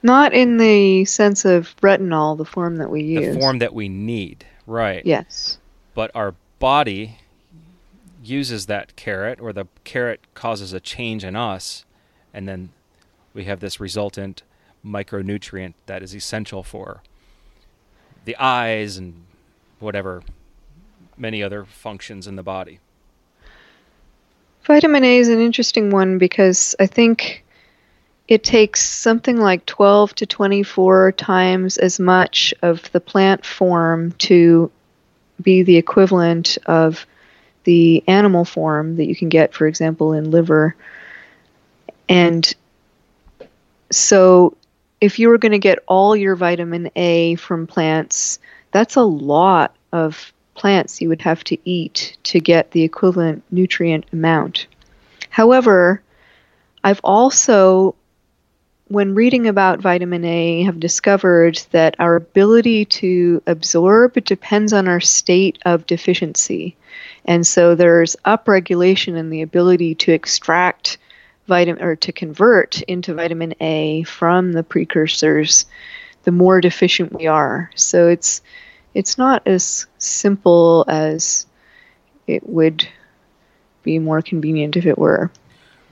B: not in the sense of retinol, the form that we use.
A: The form that we need, right?
B: Yes.
A: But our body uses that carrot, or the carrot causes a change in us, and then we have this resultant micronutrient that is essential for the eyes and whatever many other functions in the body.
B: Vitamin A is an interesting one because I think it takes something like 12 to 24 times as much of the plant form to be the equivalent of the animal form that you can get, for example, in liver. And so if you were going to get all your vitamin A from plants, that's a lot of plants you would have to eat to get the equivalent nutrient amount. However, I've also, when reading about vitamin A, have discovered that our ability to absorb depends on our state of deficiency. And so there's upregulation in the ability to extract vitamin or to convert into vitamin A from the precursors the more deficient we are. So it's it's not as simple as it would be more convenient if it were.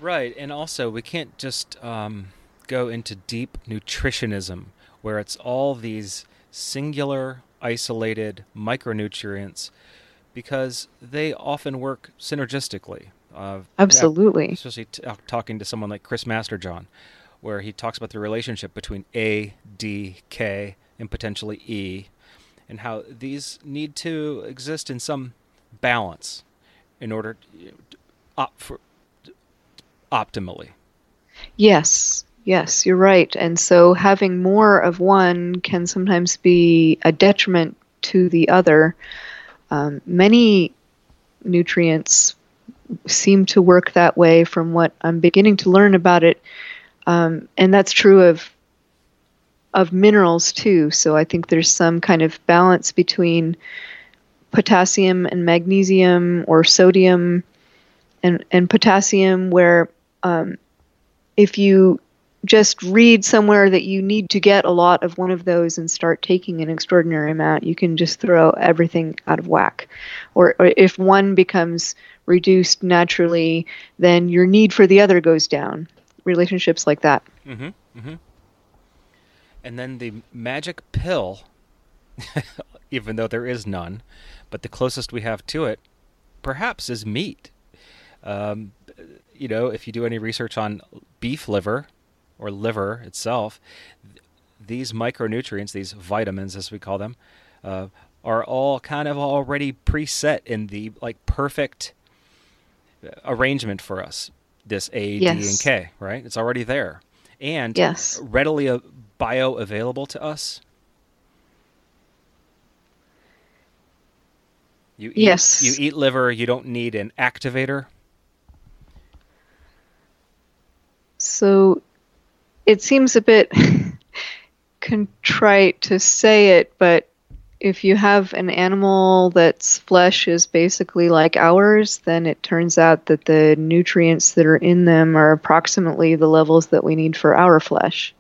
A: Right, and also we can't just um, go into deep nutritionism where it's all these singular, isolated micronutrients because they often work synergistically.
B: Uh, Absolutely.
A: Especially t- uh, talking to someone like Chris Masterjohn, where he talks about the relationship between A, D, K, and potentially E, and how these need to exist in some balance in order to, op- for, optimally.
B: Yes, yes, you're right. And so having more of one can sometimes be a detriment to the other. Um, many nutrients seem to work that way from what I'm beginning to learn about it. Um, and that's true of of minerals too. So I think there's some kind of balance between potassium and magnesium or sodium and, and potassium where um, if you just read somewhere that you need to get a lot of one of those and start taking an extraordinary amount, you can just throw everything out of whack. Or, or if one becomes reduced naturally, then your need for the other goes down. Relationships like that.
A: Mm-hmm. Mm-hmm. And then the magic pill, even though there is none, but the closest we have to it, perhaps, is meat. Um, you know, if you do any research on beef liver or liver itself, these micronutrients, these vitamins as we call them, uh, are all kind of already preset in the like perfect arrangement for us. This A, yes. D, and K, right? It's already there, and
B: yes.
A: readily uh, bioavailable to us. You eat,
B: yes.
A: You eat liver. You don't need an activator.
B: So it seems a bit contrite to say it, but if you have an animal that's flesh is basically like ours, then it turns out that the nutrients that are in them are approximately the levels that we need for our flesh.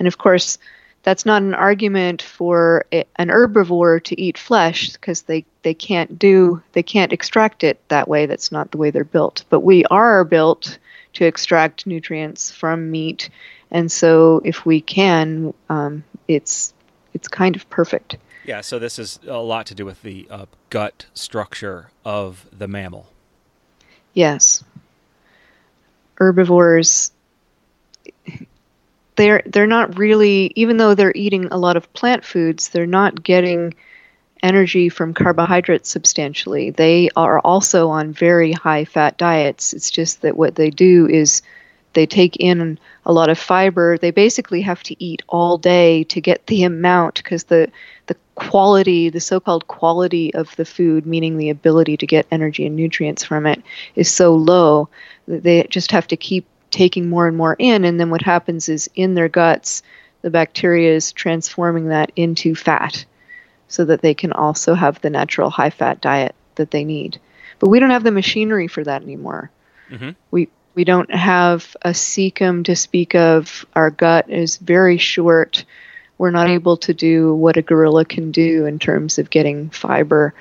B: And of course, that's not an argument for a, an herbivore to eat flesh because they, they can't do they can't extract it that way. That's not the way they're built. But we are built to extract nutrients from meat, and so if we can, um, it's it's kind of perfect.
A: Yeah, so this is a lot to do with the uh, gut structure of the mammal.
B: Yes. Herbivores they're they're not really even though they're eating a lot of plant foods, they're not getting energy from carbohydrates substantially. They are also on very high fat diets. It's just that what they do is they take in a lot of fiber. They basically have to eat all day to get the amount because the the quality, the so-called quality of the food, meaning the ability to get energy and nutrients from it, is so low that they just have to keep taking more and more in. And then what happens is in their guts, the bacteria is transforming that into fat, so that they can also have the natural high-fat diet that they need. But we don't have the machinery for that anymore. Mm-hmm. We we don't have a cecum to speak of. Our gut is very short. We're not able to do what a gorilla can do in terms of getting fiber,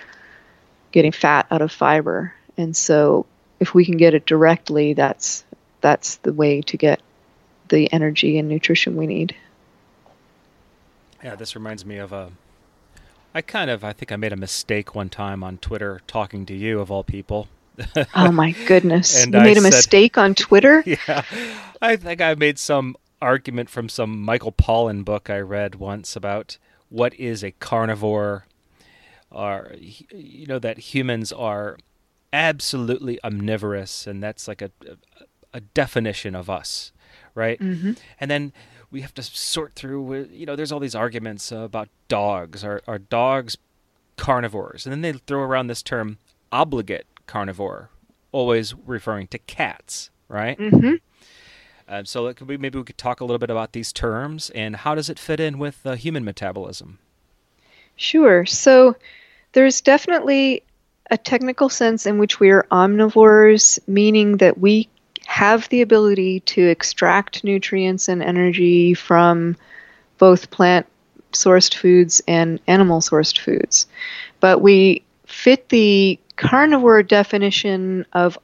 B: getting fat out of fiber. And so, if we can get it directly, that's that's the way to get the energy and nutrition we need.
A: Yeah, this reminds me of a. I kind of, I think I made a mistake one time on Twitter talking to you, of all people
B: oh my goodness! and you made a said, mistake on Twitter.
A: Yeah, I think I made some argument from some Michael Pollan book I read once about what is a carnivore, or you know that humans are absolutely omnivorous, and that's like a a, definition of us, right?
B: Mm-hmm.
A: And then we have to sort through. You know, there's all these arguments about dogs. Are are dogs carnivores? And then they throw around this term obligate carnivore, always referring to cats, right?
B: Mm-hmm.
A: Uh, so we, maybe we could talk a little bit about these terms and how does it fit in with uh, human metabolism?
B: Sure. So there's definitely a technical sense in which we are omnivores, meaning that we have the ability to extract nutrients and energy from both plant sourced foods and animal sourced foods. But we fit the carnivore definition of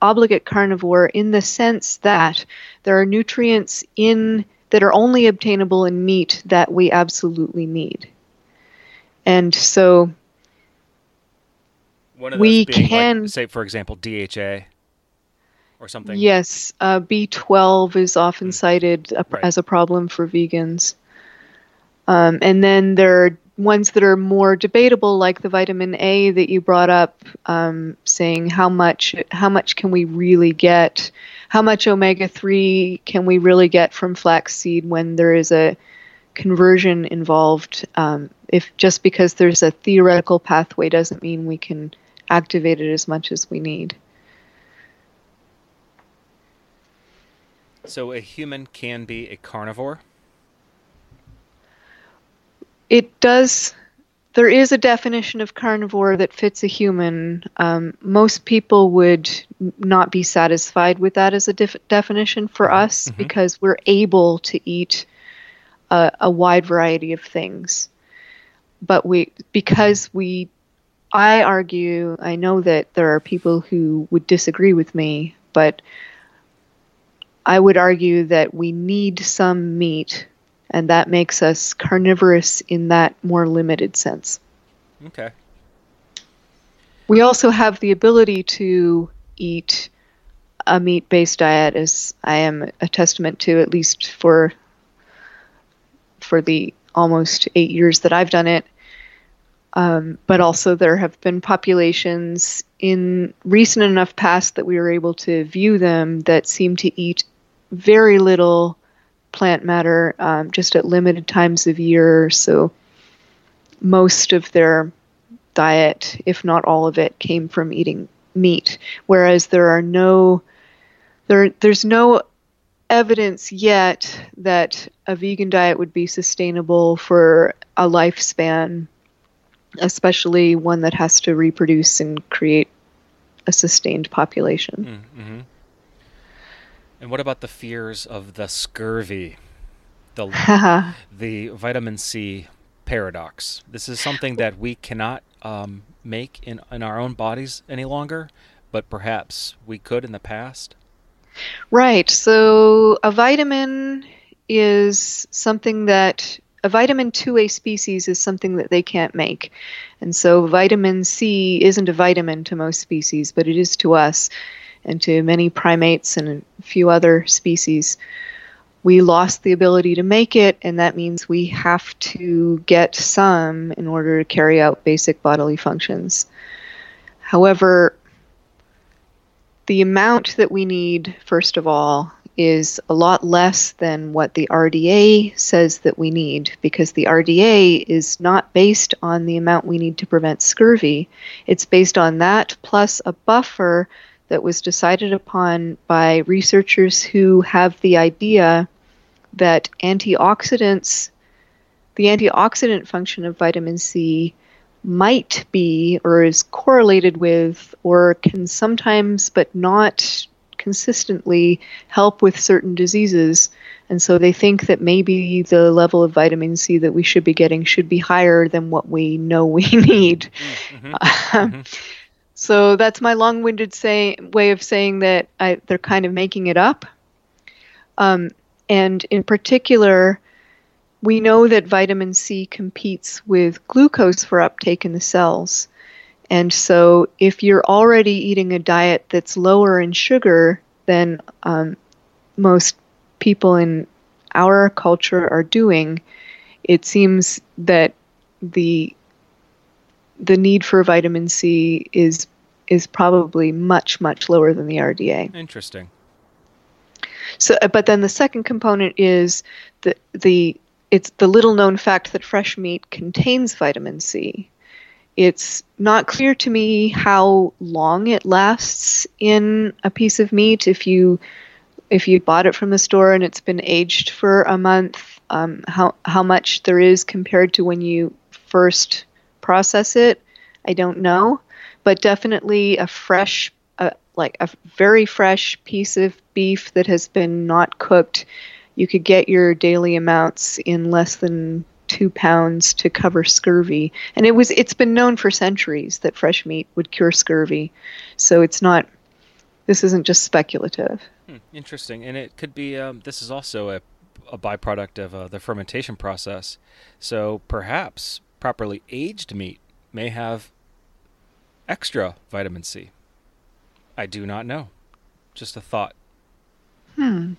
B: obligate carnivore in the sense that there are nutrients in that are only obtainable in meat that we absolutely need. And so we can
A: like, say for example DHA or something.
B: Yes, uh, B12 is often mm. cited a, right. as a problem for vegans. Um, and then there are ones that are more debatable, like the vitamin A that you brought up, um, saying how much how much can we really get, how much omega three can we really get from flaxseed when there is a conversion involved. Um, if just because there's a theoretical pathway doesn't mean we can activate it as much as we need.
A: So a human can be a carnivore
B: it does there is a definition of carnivore that fits a human. Um, most people would not be satisfied with that as a def- definition for us
A: Mhm.
B: because we're able to eat a, a wide variety of things. But we, because we, I argue, I know that there are people who would disagree with me, but I would argue that we need some meat and that makes us carnivorous in that more limited sense.
A: Okay.
B: We also have the ability to eat a meat based diet, as I am a testament to, at least for for the almost eight years that I've done it. Um, but also, there have been populations in recent enough past that we were able to view them that seem to eat very little plant matter um, just at limited times of year. So most of their diet, if not all of it, came from eating meat. Whereas there are no there there's no evidence yet that a vegan diet would be sustainable for a lifespan, especially one that has to reproduce and create a sustained population.
A: Mm-hmm. And what about the fears of the scurvy, the the vitamin C paradox? This is something that we cannot um, make in in our own bodies any longer, but perhaps we could in the past.
B: Right. So a vitamin is something that a vitamin 2A species is something that they can't make. And so vitamin C isn't a vitamin to most species, but it is to us and to many primates and a few other species. We lost the ability to make it, and that means we have to get some in order to carry out basic bodily functions. However, the amount that we need, first of all, is a lot less than what the RDA says that we need because the RDA is not based on the amount we need to prevent scurvy. It's based on that plus a buffer that was decided upon by researchers who have the idea that antioxidants, the antioxidant function of vitamin C, might be or is correlated with or can sometimes but not consistently help with certain diseases. And so they think that maybe the level of vitamin C that we should be getting should be higher than what we know we need.
A: Mm-hmm.
B: Um, so that's my long-winded say, way of saying that I, they're kind of making it up. Um, and in particular, we know that vitamin C competes with glucose for uptake in the cells. And so, if you're already eating a diet that's lower in sugar than um, most people in our culture are doing, it seems that the the need for vitamin C is is probably much much lower than the RDA.
A: Interesting.
B: So, uh, but then the second component is the the it's the little known fact that fresh meat contains vitamin C. It's not clear to me how long it lasts in a piece of meat. If you if you bought it from the store and it's been aged for a month, um, how how much there is compared to when you first process it, I don't know. But definitely a fresh, uh, like a very fresh piece of beef that has been not cooked, you could get your daily amounts in less than two pounds to cover scurvy. And it was it's been known for centuries that fresh meat would cure scurvy. So it's not this isn't just speculative.
A: Hmm, interesting, and it could be. Um, this is also a, a byproduct of uh, the fermentation process. So perhaps properly aged meat may have extra vitamin C. I do not know. Just a thought.
B: Hmm.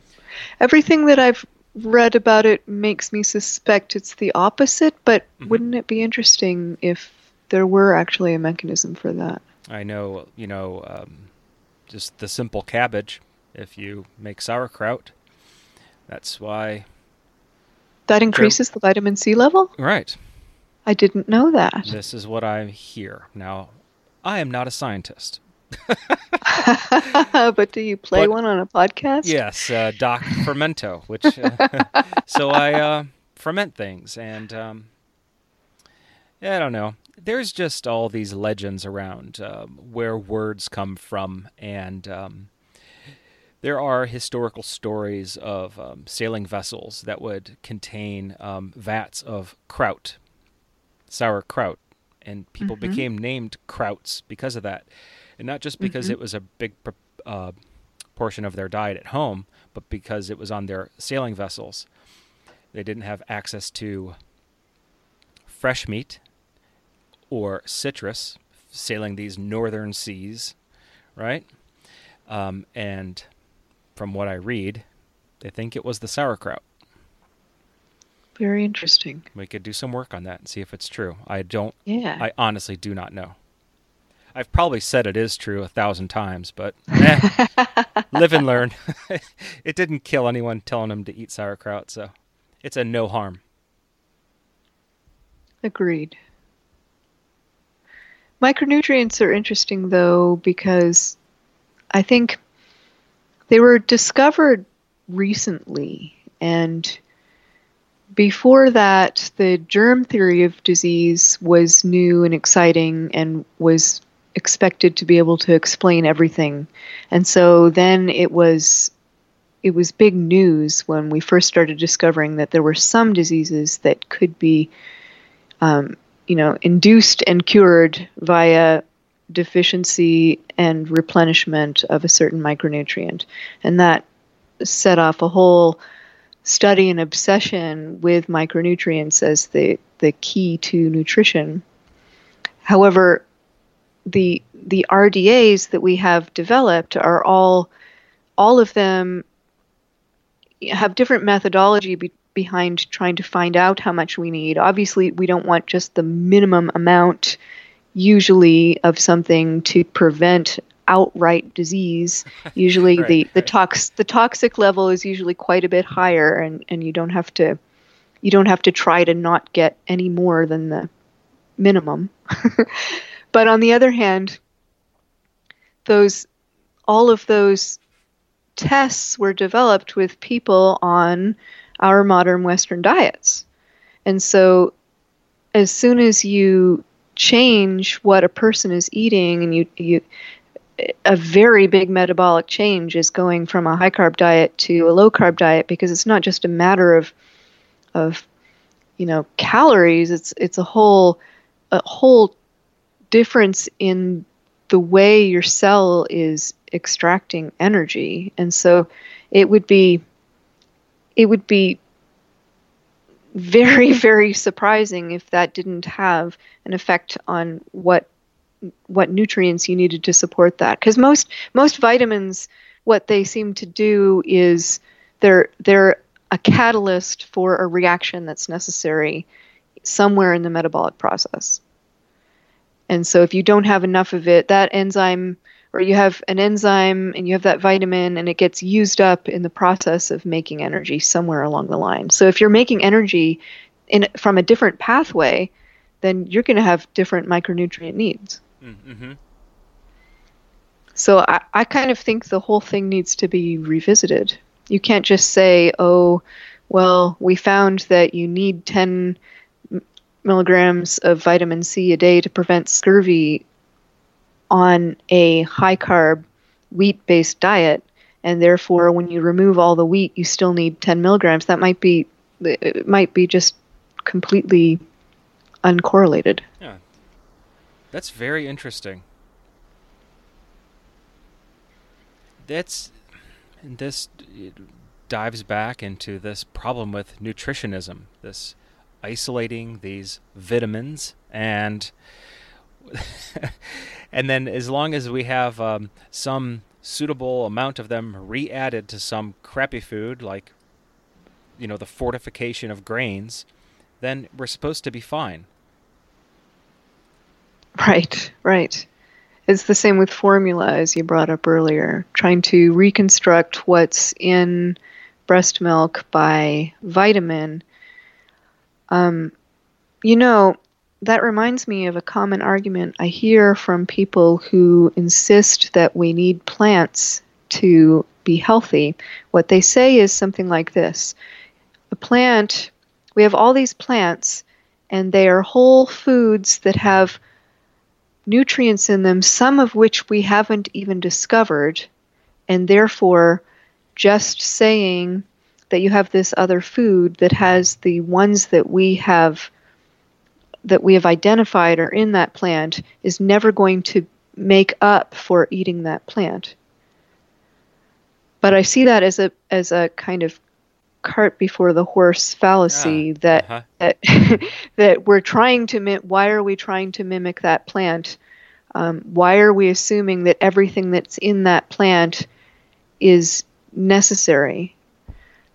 B: Everything that I've read about it makes me suspect it's the opposite, but
A: Mhm.
B: wouldn't it be interesting if there were actually a mechanism for that?
A: I know, you know, um, just the simple cabbage. If you make sauerkraut, that's why.
B: That increases the vitamin C level?
A: Right.
B: I didn't know that.
A: This is what I hear. Now, I am not a scientist.
B: but do you play
A: But-
B: one on a podcast?
A: Yes, uh, Doc Fermento, which uh, so I uh, ferment things, and um, I don't know. There's just all these legends around um, where words come from, and um, there are historical stories of um, sailing vessels that would contain um, vats of kraut, sauerkraut, and people
B: Mhm.
A: became named krauts because of that, and not just because
B: Mhm.
A: it was a big uh, portion of their diet at home, but because it was on their sailing vessels. They didn't have access to fresh meat or citrus sailing these northern seas, right? Um, and from what I read, they think it was the sauerkraut.
B: Very interesting.
A: We could do some work on that and see if it's true. I don't.
B: Yeah.
A: I honestly do not know. I've probably said it is true a thousand times, but eh, live and learn. it didn't kill anyone telling them to eat sauerkraut, so it's a no harm.
B: Agreed. Micronutrients are interesting though because I think they were discovered recently and before that the germ theory of disease was new and exciting and was expected to be able to explain everything. And so then it was it was big news when we first started discovering that there were some diseases that could be um, you know, induced and cured via deficiency and replenishment of a certain micronutrient. And that set off a whole study and obsession with micronutrients as the, the key to nutrition. However, the the RDAs that we have developed are all all of them have different methodology be, behind trying to find out how much we need. Obviously, we don't want just the minimum amount, usually, of something to prevent outright disease. Usually,
A: Right,
B: the the
A: right.
B: tox the toxic level is usually quite a bit higher, and and you don't have to you don't have to try to not get any more than the minimum. but on the other hand, those all of those tests were developed with people on our modern Western diets. And so, as soon as you change what a person is eating, and you, you a very big metabolic change is going from a high carb diet to a low carb diet because it's not just a matter of of you know calories it's it's a whole a whole difference in the way your cell is extracting energy. And so it would be it would be very very surprising if that didn't have an effect on what what nutrients you needed to support that. Because most most vitamins what they seem to do is they're they're a catalyst for a reaction that's necessary somewhere in the metabolic process and so if you don't have enough of it that enzyme or you have an enzyme and you have that vitamin and it gets used up in the process of making energy somewhere along the line so if you're making energy in from a different pathway then you're going to have different micronutrient needs
A: Mm-hmm.
B: so I, I kind of think the whole thing needs to be revisited. You can't just say, oh, well, we found that you need 10 m- milligrams of vitamin C a day to prevent scurvy on a high carb, wheat based diet. And therefore, when you remove all the wheat, you still need 10 milligrams. That might be, it might be just completely uncorrelated.
A: Yeah. That's very interesting. That's this dives back into this problem with nutritionism, this isolating these vitamins and and then as long as we have um, some suitable amount of them re-added to some crappy food like you know the fortification of grains then we're supposed to be fine
B: Right, right. It's the same with formula, as you brought up earlier, trying to reconstruct what's in breast milk by vitamin. Um, you know, that reminds me of a common argument I hear from people who insist that we need plants to be healthy. What they say is something like this A plant, we have all these plants, and they are whole foods that have nutrients in them, some of which we haven't even discovered, and therefore just saying that you have this other food that has the ones that we have that we have identified are in that plant is never going to make up for eating that plant. But I see that as a as a kind of cart before the horse fallacy
A: Ah,
B: that
A: uh-huh.
B: that that we're trying to mi- why are we trying to mimic that plant um, why are we assuming that everything that's in that plant is necessary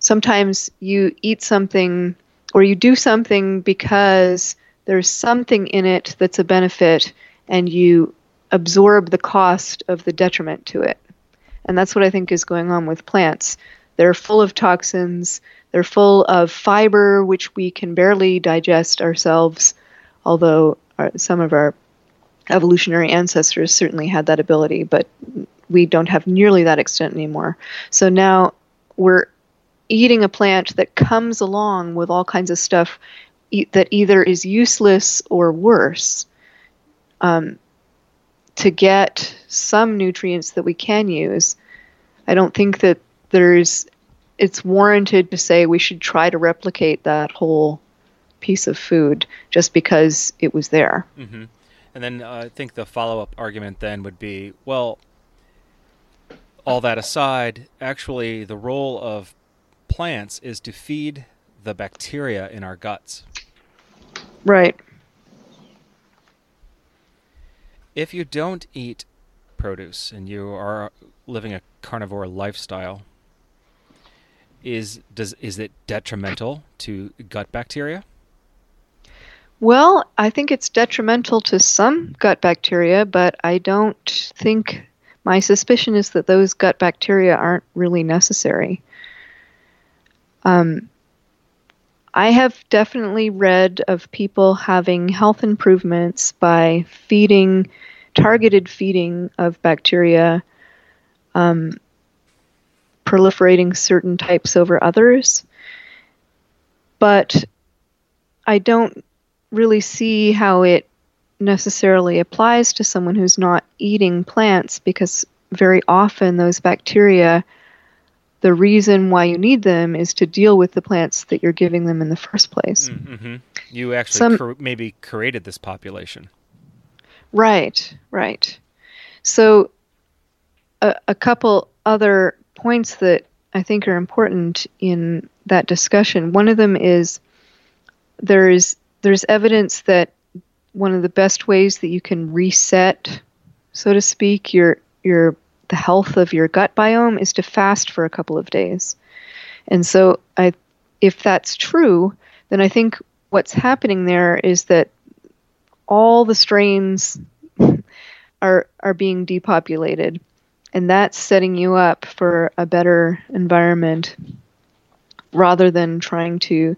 B: sometimes you eat something or you do something because there's something in it that's a benefit and you absorb the cost of the detriment to it and that's what i think is going on with plants they're full of toxins. They're full of fiber, which we can barely digest ourselves, although our, some of our evolutionary ancestors certainly had that ability, but we don't have nearly that extent anymore. So now we're eating a plant that comes along with all kinds of stuff e- that either is useless or worse um, to get some nutrients that we can use. I don't think that there's it's warranted to say we should try to replicate that whole piece of food just because it was there.
A: hmm And then uh, I think the follow up argument then would be well, all that aside, actually, the role of plants is to feed the bacteria in our guts.
B: Right.
A: If you don't eat produce and you are living a carnivore lifestyle, is does is it detrimental to gut bacteria?
B: Well, I think it's detrimental to some gut bacteria, but I don't think my suspicion is that those gut bacteria aren't really necessary. Um, I have definitely read of people having health improvements by feeding, targeted feeding of bacteria, um, proliferating certain types over others. But I don't really see how it necessarily applies to someone who's not eating plants because very often those bacteria the reason why you need them is to deal with the plants that you're giving them in the first place.
A: Mm-hmm. You actually
B: Some-
A: cre- maybe created this population.
B: Right, right. So, a, a couple other points that I think are important in that discussion. One of them is there's there's evidence that one of the best ways that you can reset, so to speak, your your the health of your gut biome is to fast for a couple of days. And so, I if that's true, then I think what's happening there is that all the strains are are being depopulated and that's setting you up for a better environment rather than trying to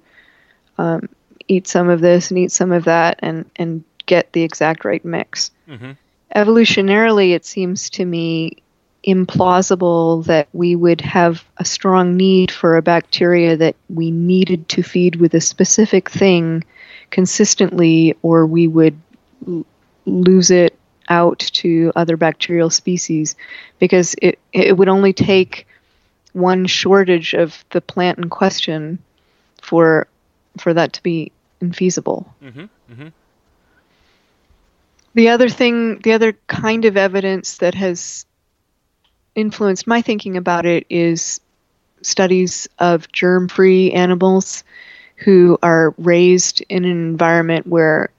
B: um, eat some of this and eat some of that and and get the exact right mix
A: Mm-hmm.
B: evolutionarily it seems to me implausible that we would have a strong need for a bacteria that we needed to feed with a specific thing consistently or we would l- lose it out to other bacterial species because it it would only take one shortage of the plant in question for for that to be infeasible.
A: Mm-hmm. Mm-hmm.
B: The other thing, the other kind of evidence that has influenced my thinking about it is studies of germ free animals who are raised in an environment where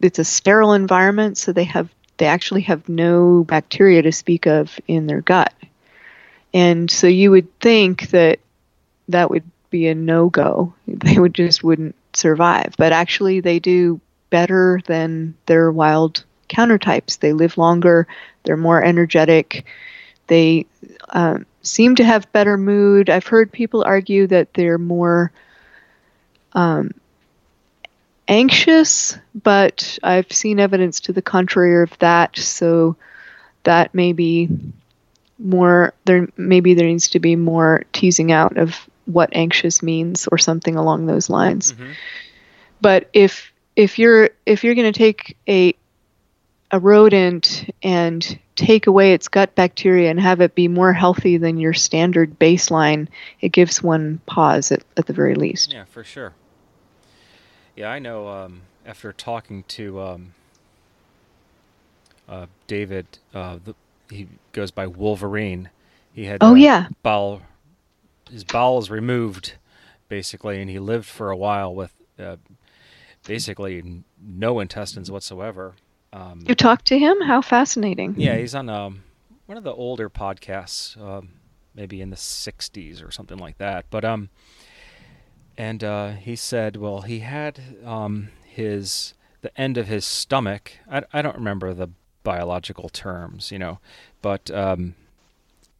B: it's a sterile environment, so they have they actually have no bacteria to speak of in their gut. And so you would think that that would be a no go. They would just wouldn't survive. But actually they do better than their wild countertypes. They live longer, they're more energetic, they um, seem to have better mood. I've heard people argue that they're more um, anxious, but I've seen evidence to the contrary of that. So that may be more there. Maybe there needs to be more teasing out of what anxious means, or something along those lines.
A: Mm-hmm.
B: but if if you're if you're going to take a a rodent and take away its gut bacteria and have it be more healthy than your standard baseline, it gives one pause at, at the very least.
A: Yeah, for sure. Yeah, I know. Um, after talking to um, uh, David, uh, the, he goes by Wolverine. He had
B: Oh
A: uh,
B: yeah.
A: bowel, his bowels removed, basically, and he lived for a while with uh, basically no intestines whatsoever. Um,
B: You talked to him? How fascinating.
A: yeah, he's on um, one of the older podcasts, um, maybe in the '60s or something like that. But um, and uh, he said, well, he had um, his the end of his stomach. I, I don't remember the biological terms, you know, but um,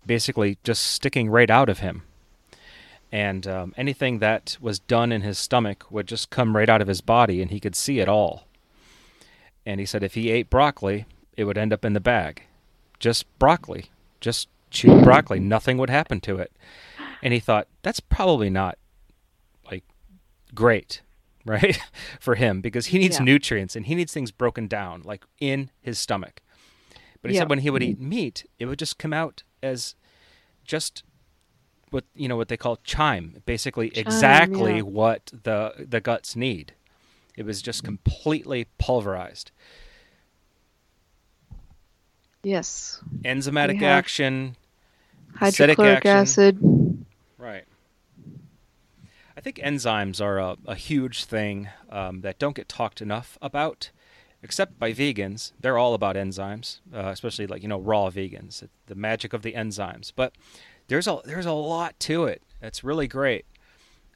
A: basically just sticking right out of him. And um, anything that was done in his stomach would just come right out of his body, and he could see it all. And he said if he ate broccoli, it would end up in the bag. Just broccoli. Just chewed broccoli. Nothing would happen to it. And he thought, that's probably not like great, right? For him, because he needs
B: Yeah.
A: nutrients and he needs things broken down, like in his stomach. But he
B: Yeah.
A: said when he would eat mm-hmm. meat, it would just come out as just what you know what they call chyme, basically
B: Chyme,
A: exactly
B: yeah.
A: what the the guts need. It was just completely pulverized.
B: Yes.
A: Enzymatic action,
B: Hydrochloric
A: action.
B: acid.
A: right. I think enzymes are a, a huge thing um, that don't get talked enough about, except by vegans. They're all about enzymes, uh, especially like you know raw vegans. The magic of the enzymes, but there's a there's a lot to it. It's really great.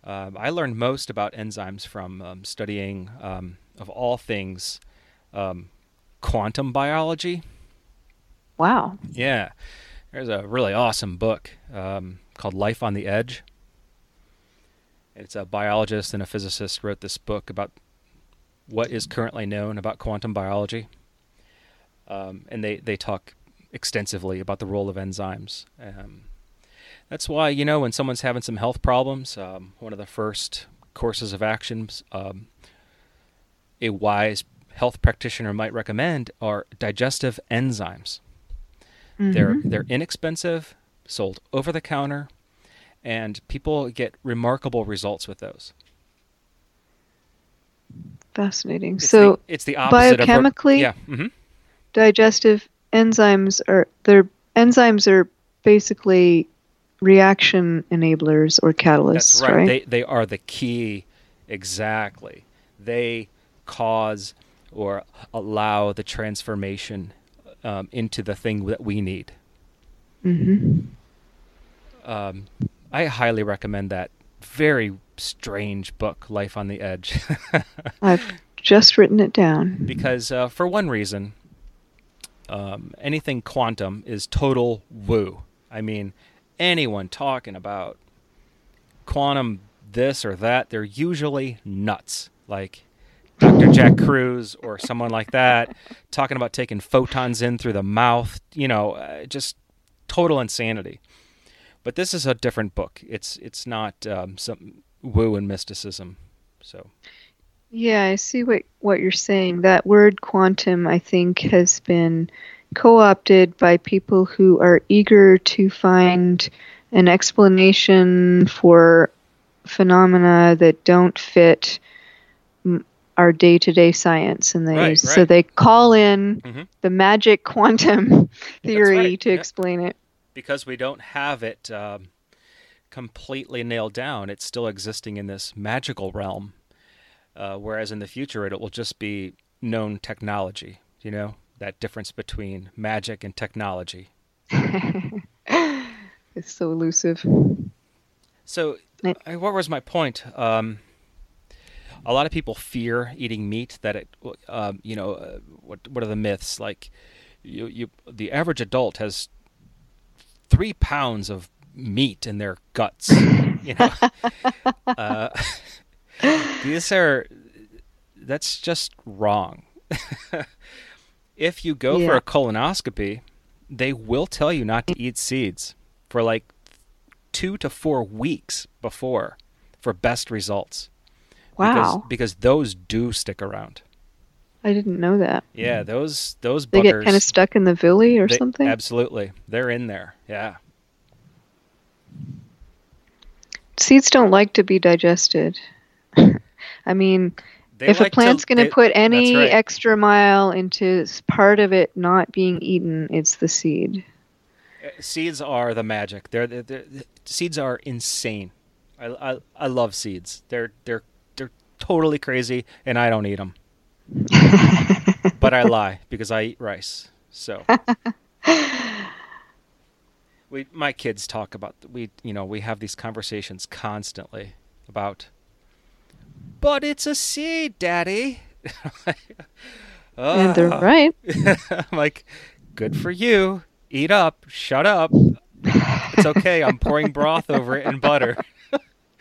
A: Um, I learned most about enzymes from um, studying, um, of all things, um, quantum biology.
B: Wow.
A: Yeah, there's a really awesome book um, called Life on the Edge. It's a biologist and a physicist wrote this book about what is currently known about quantum biology, um, and they they talk extensively about the role of enzymes. That's why you know when someone's having some health problems, um, one of the first courses of actions um, a wise health practitioner might recommend are digestive enzymes. They're
B: Mhm.
A: they're inexpensive, sold over the counter, and people get remarkable results with those.
B: fascinating.
A: It's
B: so
A: the, it's the opposite
B: biochemically-
A: of yeah. hmm
B: digestive enzymes are their enzymes are basically reaction enablers or catalysts,
A: That's right. They they are the key exactly. They cause or allow the transformation um, into the thing that we need.
B: Mm-hmm.
A: Um, I highly recommend that very strange book, Life on the Edge.
B: I've just written it down.
A: because uh, for one reason, um, anything quantum is total woo. I mean, anyone talking about quantum this or that, they're usually nuts. Like Dr. Jack Kruse or someone like that talking about taking photons in through the mouth. You know, uh, just total insanity. But this is a different book. It's it's not um, some woo and mysticism. So
B: Yeah, I see what what you're saying. That word quantum, I think, has been co-opted by people who are eager to find an explanation for phenomena that don't fit our day-to-day science, and they
A: Right,
B: so
A: right.
B: they call in
A: Mhm.
B: the magic quantum theory
A: right,
B: to
A: yeah.
B: explain it.
A: because we don't have it um, completely nailed down, it's still existing in this magical realm. Uh, whereas in the future, it will just be known technology. You know that difference between magic and technology.
B: it's so elusive.
A: So, what was my point? Um, a lot of people fear eating meat. That it, um, you know, uh, what what are the myths? Like, you, you, the average adult has three pounds of meat in their guts. you know, uh, these are that's just wrong. If you go for a colonoscopy, they will tell you not to eat seeds for like two to four weeks before for best results
B: Wow.
A: Because, because those do stick around.
B: I didn't know that.
A: Yeah, those those
B: They
A: buggers.
B: get kind of stuck in the villi or
A: they-
B: something.
A: Absolutely, they're in there. Yeah.
B: Seeds don't like to be digested. I mean,
A: They
B: if
A: like
B: a plant's going to put any
A: right.
B: extra mile into part of it not being eaten, it's the seed.
A: Uh, seeds are the magic. They're, they're, they're seeds are insane. I, I I love seeds. They're they're they're totally crazy, and I don't eat them. but I lie because I eat rice. So we my kids talk about we you know we have these conversations constantly about. But it's a seed, Daddy.
B: and they're
A: Ah.
B: right.
A: I'm like, good for you. Eat up. Shut up. It's okay. I'm pouring broth over it and butter.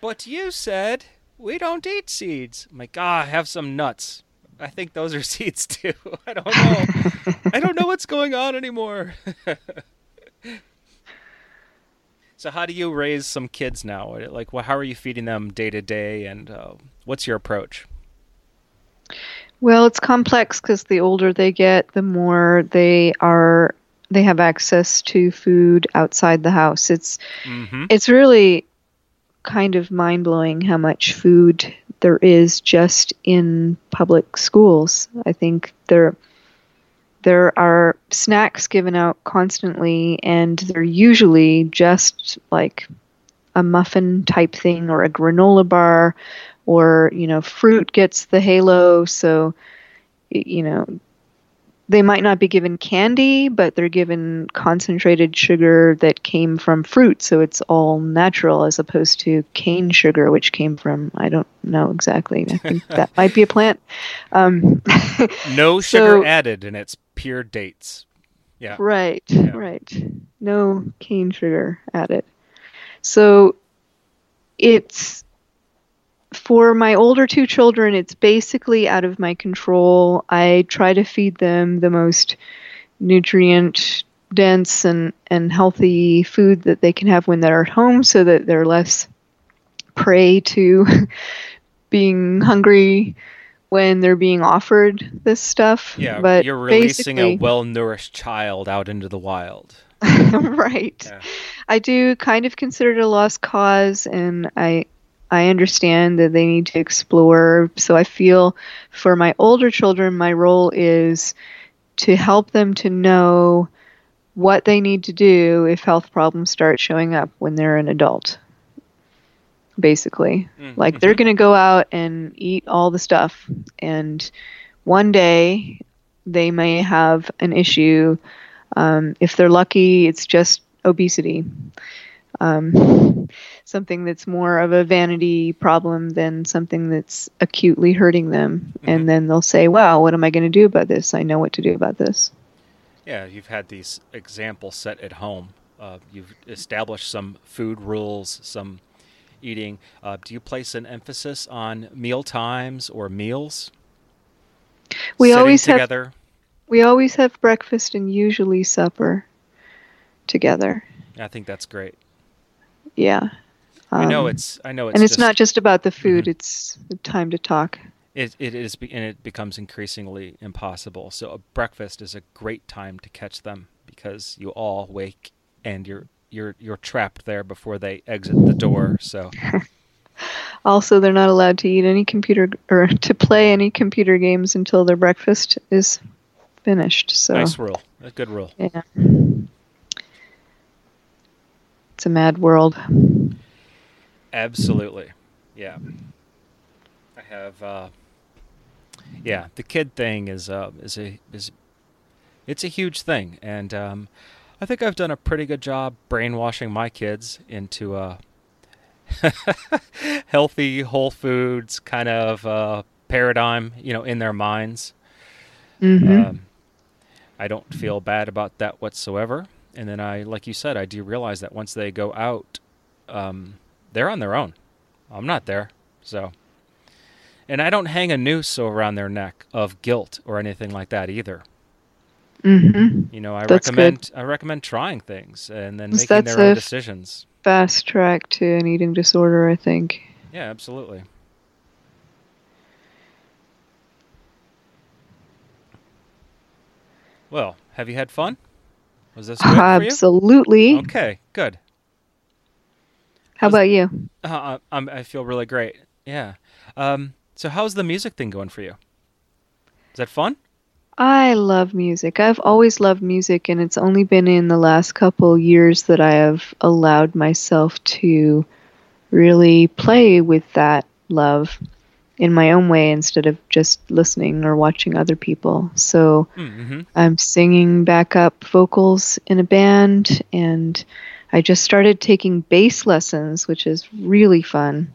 A: but you said we don't eat seeds. I'm like, ah, have some nuts. I think those are seeds too. I don't know. I don't know what's going on anymore. So, how do you raise some kids now? Like, wh- how are you feeding them day to day, and uh, what's your approach?
B: Well, it's complex because the older they get, the more they are they have access to food outside the house. It's
A: Mm-hmm.
B: it's really kind of mind blowing how much food there is just in public schools. I think there there are snacks given out constantly and they're usually just like a muffin type thing or a granola bar or you know fruit gets the halo so you know they might not be given candy, but they're given concentrated sugar that came from fruit, so it's all natural as opposed to cane sugar, which came from I don't know exactly. I think that might be a plant. Um,
A: No
B: So-
A: sugar added, and it's pure dates. Yeah.
B: right,
A: Yeah.
B: right. No cane sugar added. So it's for my older two children, it's basically out of my control. I try to feed them the most nutrient dense and, and healthy food that they can have when they're at home so that they're less prey to being hungry when they're being offered this stuff.
A: Yeah,
B: but
A: you're releasing a well-nourished child out into the wild.
B: right.
A: Yeah.
B: I do kind of consider it a lost cause, and I I understand that they need to explore. So I feel for my older children, my role is to help them to know what they need to do if health problems start showing up when they're an adult. Basically,
A: Mm,
B: like they're going to go out and eat all the stuff, and one day they may have an issue. Um, if they're lucky, it's just obesity. Um, something that's more of a vanity problem than something that's acutely hurting them.
A: Mhm.
B: And then they'll say, wow, what am I going to do about this? I know what to do about this.
A: Yeah, you've had these examples set at home. Uh, you've established some food rules, some eating. Uh, do you place an emphasis on meal times or meals?
B: We
A: Sitting
B: always have we always have breakfast and usually supper together.
A: I think that's great.
B: Yeah.
A: I know
B: Um,
A: it's. I know it's.
B: and it's
A: just,
B: not just about the food,
A: Mhm.
B: it's the time to talk.
A: It, it is, and it becomes increasingly impossible. So a breakfast is a great time to catch them because you all wake and you're you're you're trapped there before they exit the door. So
B: Also, they're not allowed to eat any computer or to play any computer games until their breakfast is finished. So
A: nice rule, a good rule.
B: yeah, it's a mad world.
A: Absolutely, yeah. I have, uh, yeah. The kid thing is uh, is a is it's a huge thing, and um, I think I've done a pretty good job brainwashing my kids into a healthy, whole foods kind of uh, paradigm, you know, in their minds.
B: hmm
A: Um, I don't feel bad about that whatsoever. And then I, like you said, I do realize that once they go out, um, they're on their own. I'm not there, so. And I don't hang a noose around their neck of guilt or anything like that either.
B: Hmm
A: You know, I
B: That's
A: recommend I recommend trying things and then making
B: that's
A: their own decisions.
B: fast track to an eating disorder, I think.
A: Yeah, absolutely. Well, have you had fun? Was this good
B: Absolutely.
A: for you? Okay, good.
B: How about you?
A: Uh, I'm, I feel really great. Yeah. Um, so, how's the music thing going for you? Is that fun?
B: I love music. I've always loved music, and it's only been in the last couple years that I have allowed myself to really play with that love in my own way instead of just listening or watching other people. So
A: Mm-hmm.
B: I'm singing backup vocals in a band, and I just started taking bass lessons, which is really fun.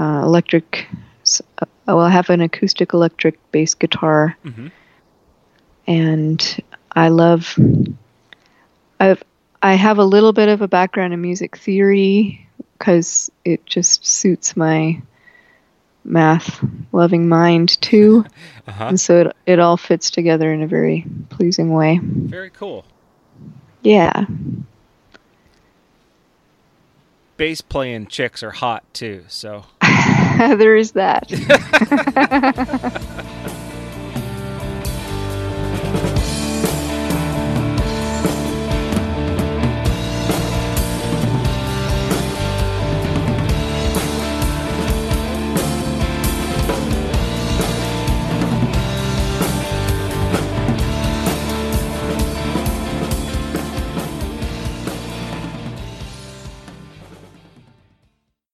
B: Uh, electric, uh, well, I have an acoustic electric bass guitar
A: Mm-hmm.
B: And I love. I've I have a little bit of a background in music theory because it just suits my math loving mind too,
A: Uh-huh.
B: and so it it all fits together in a very pleasing way.
A: Very cool.
B: Yeah,
A: Bass playing chicks are hot too, so
B: there is that.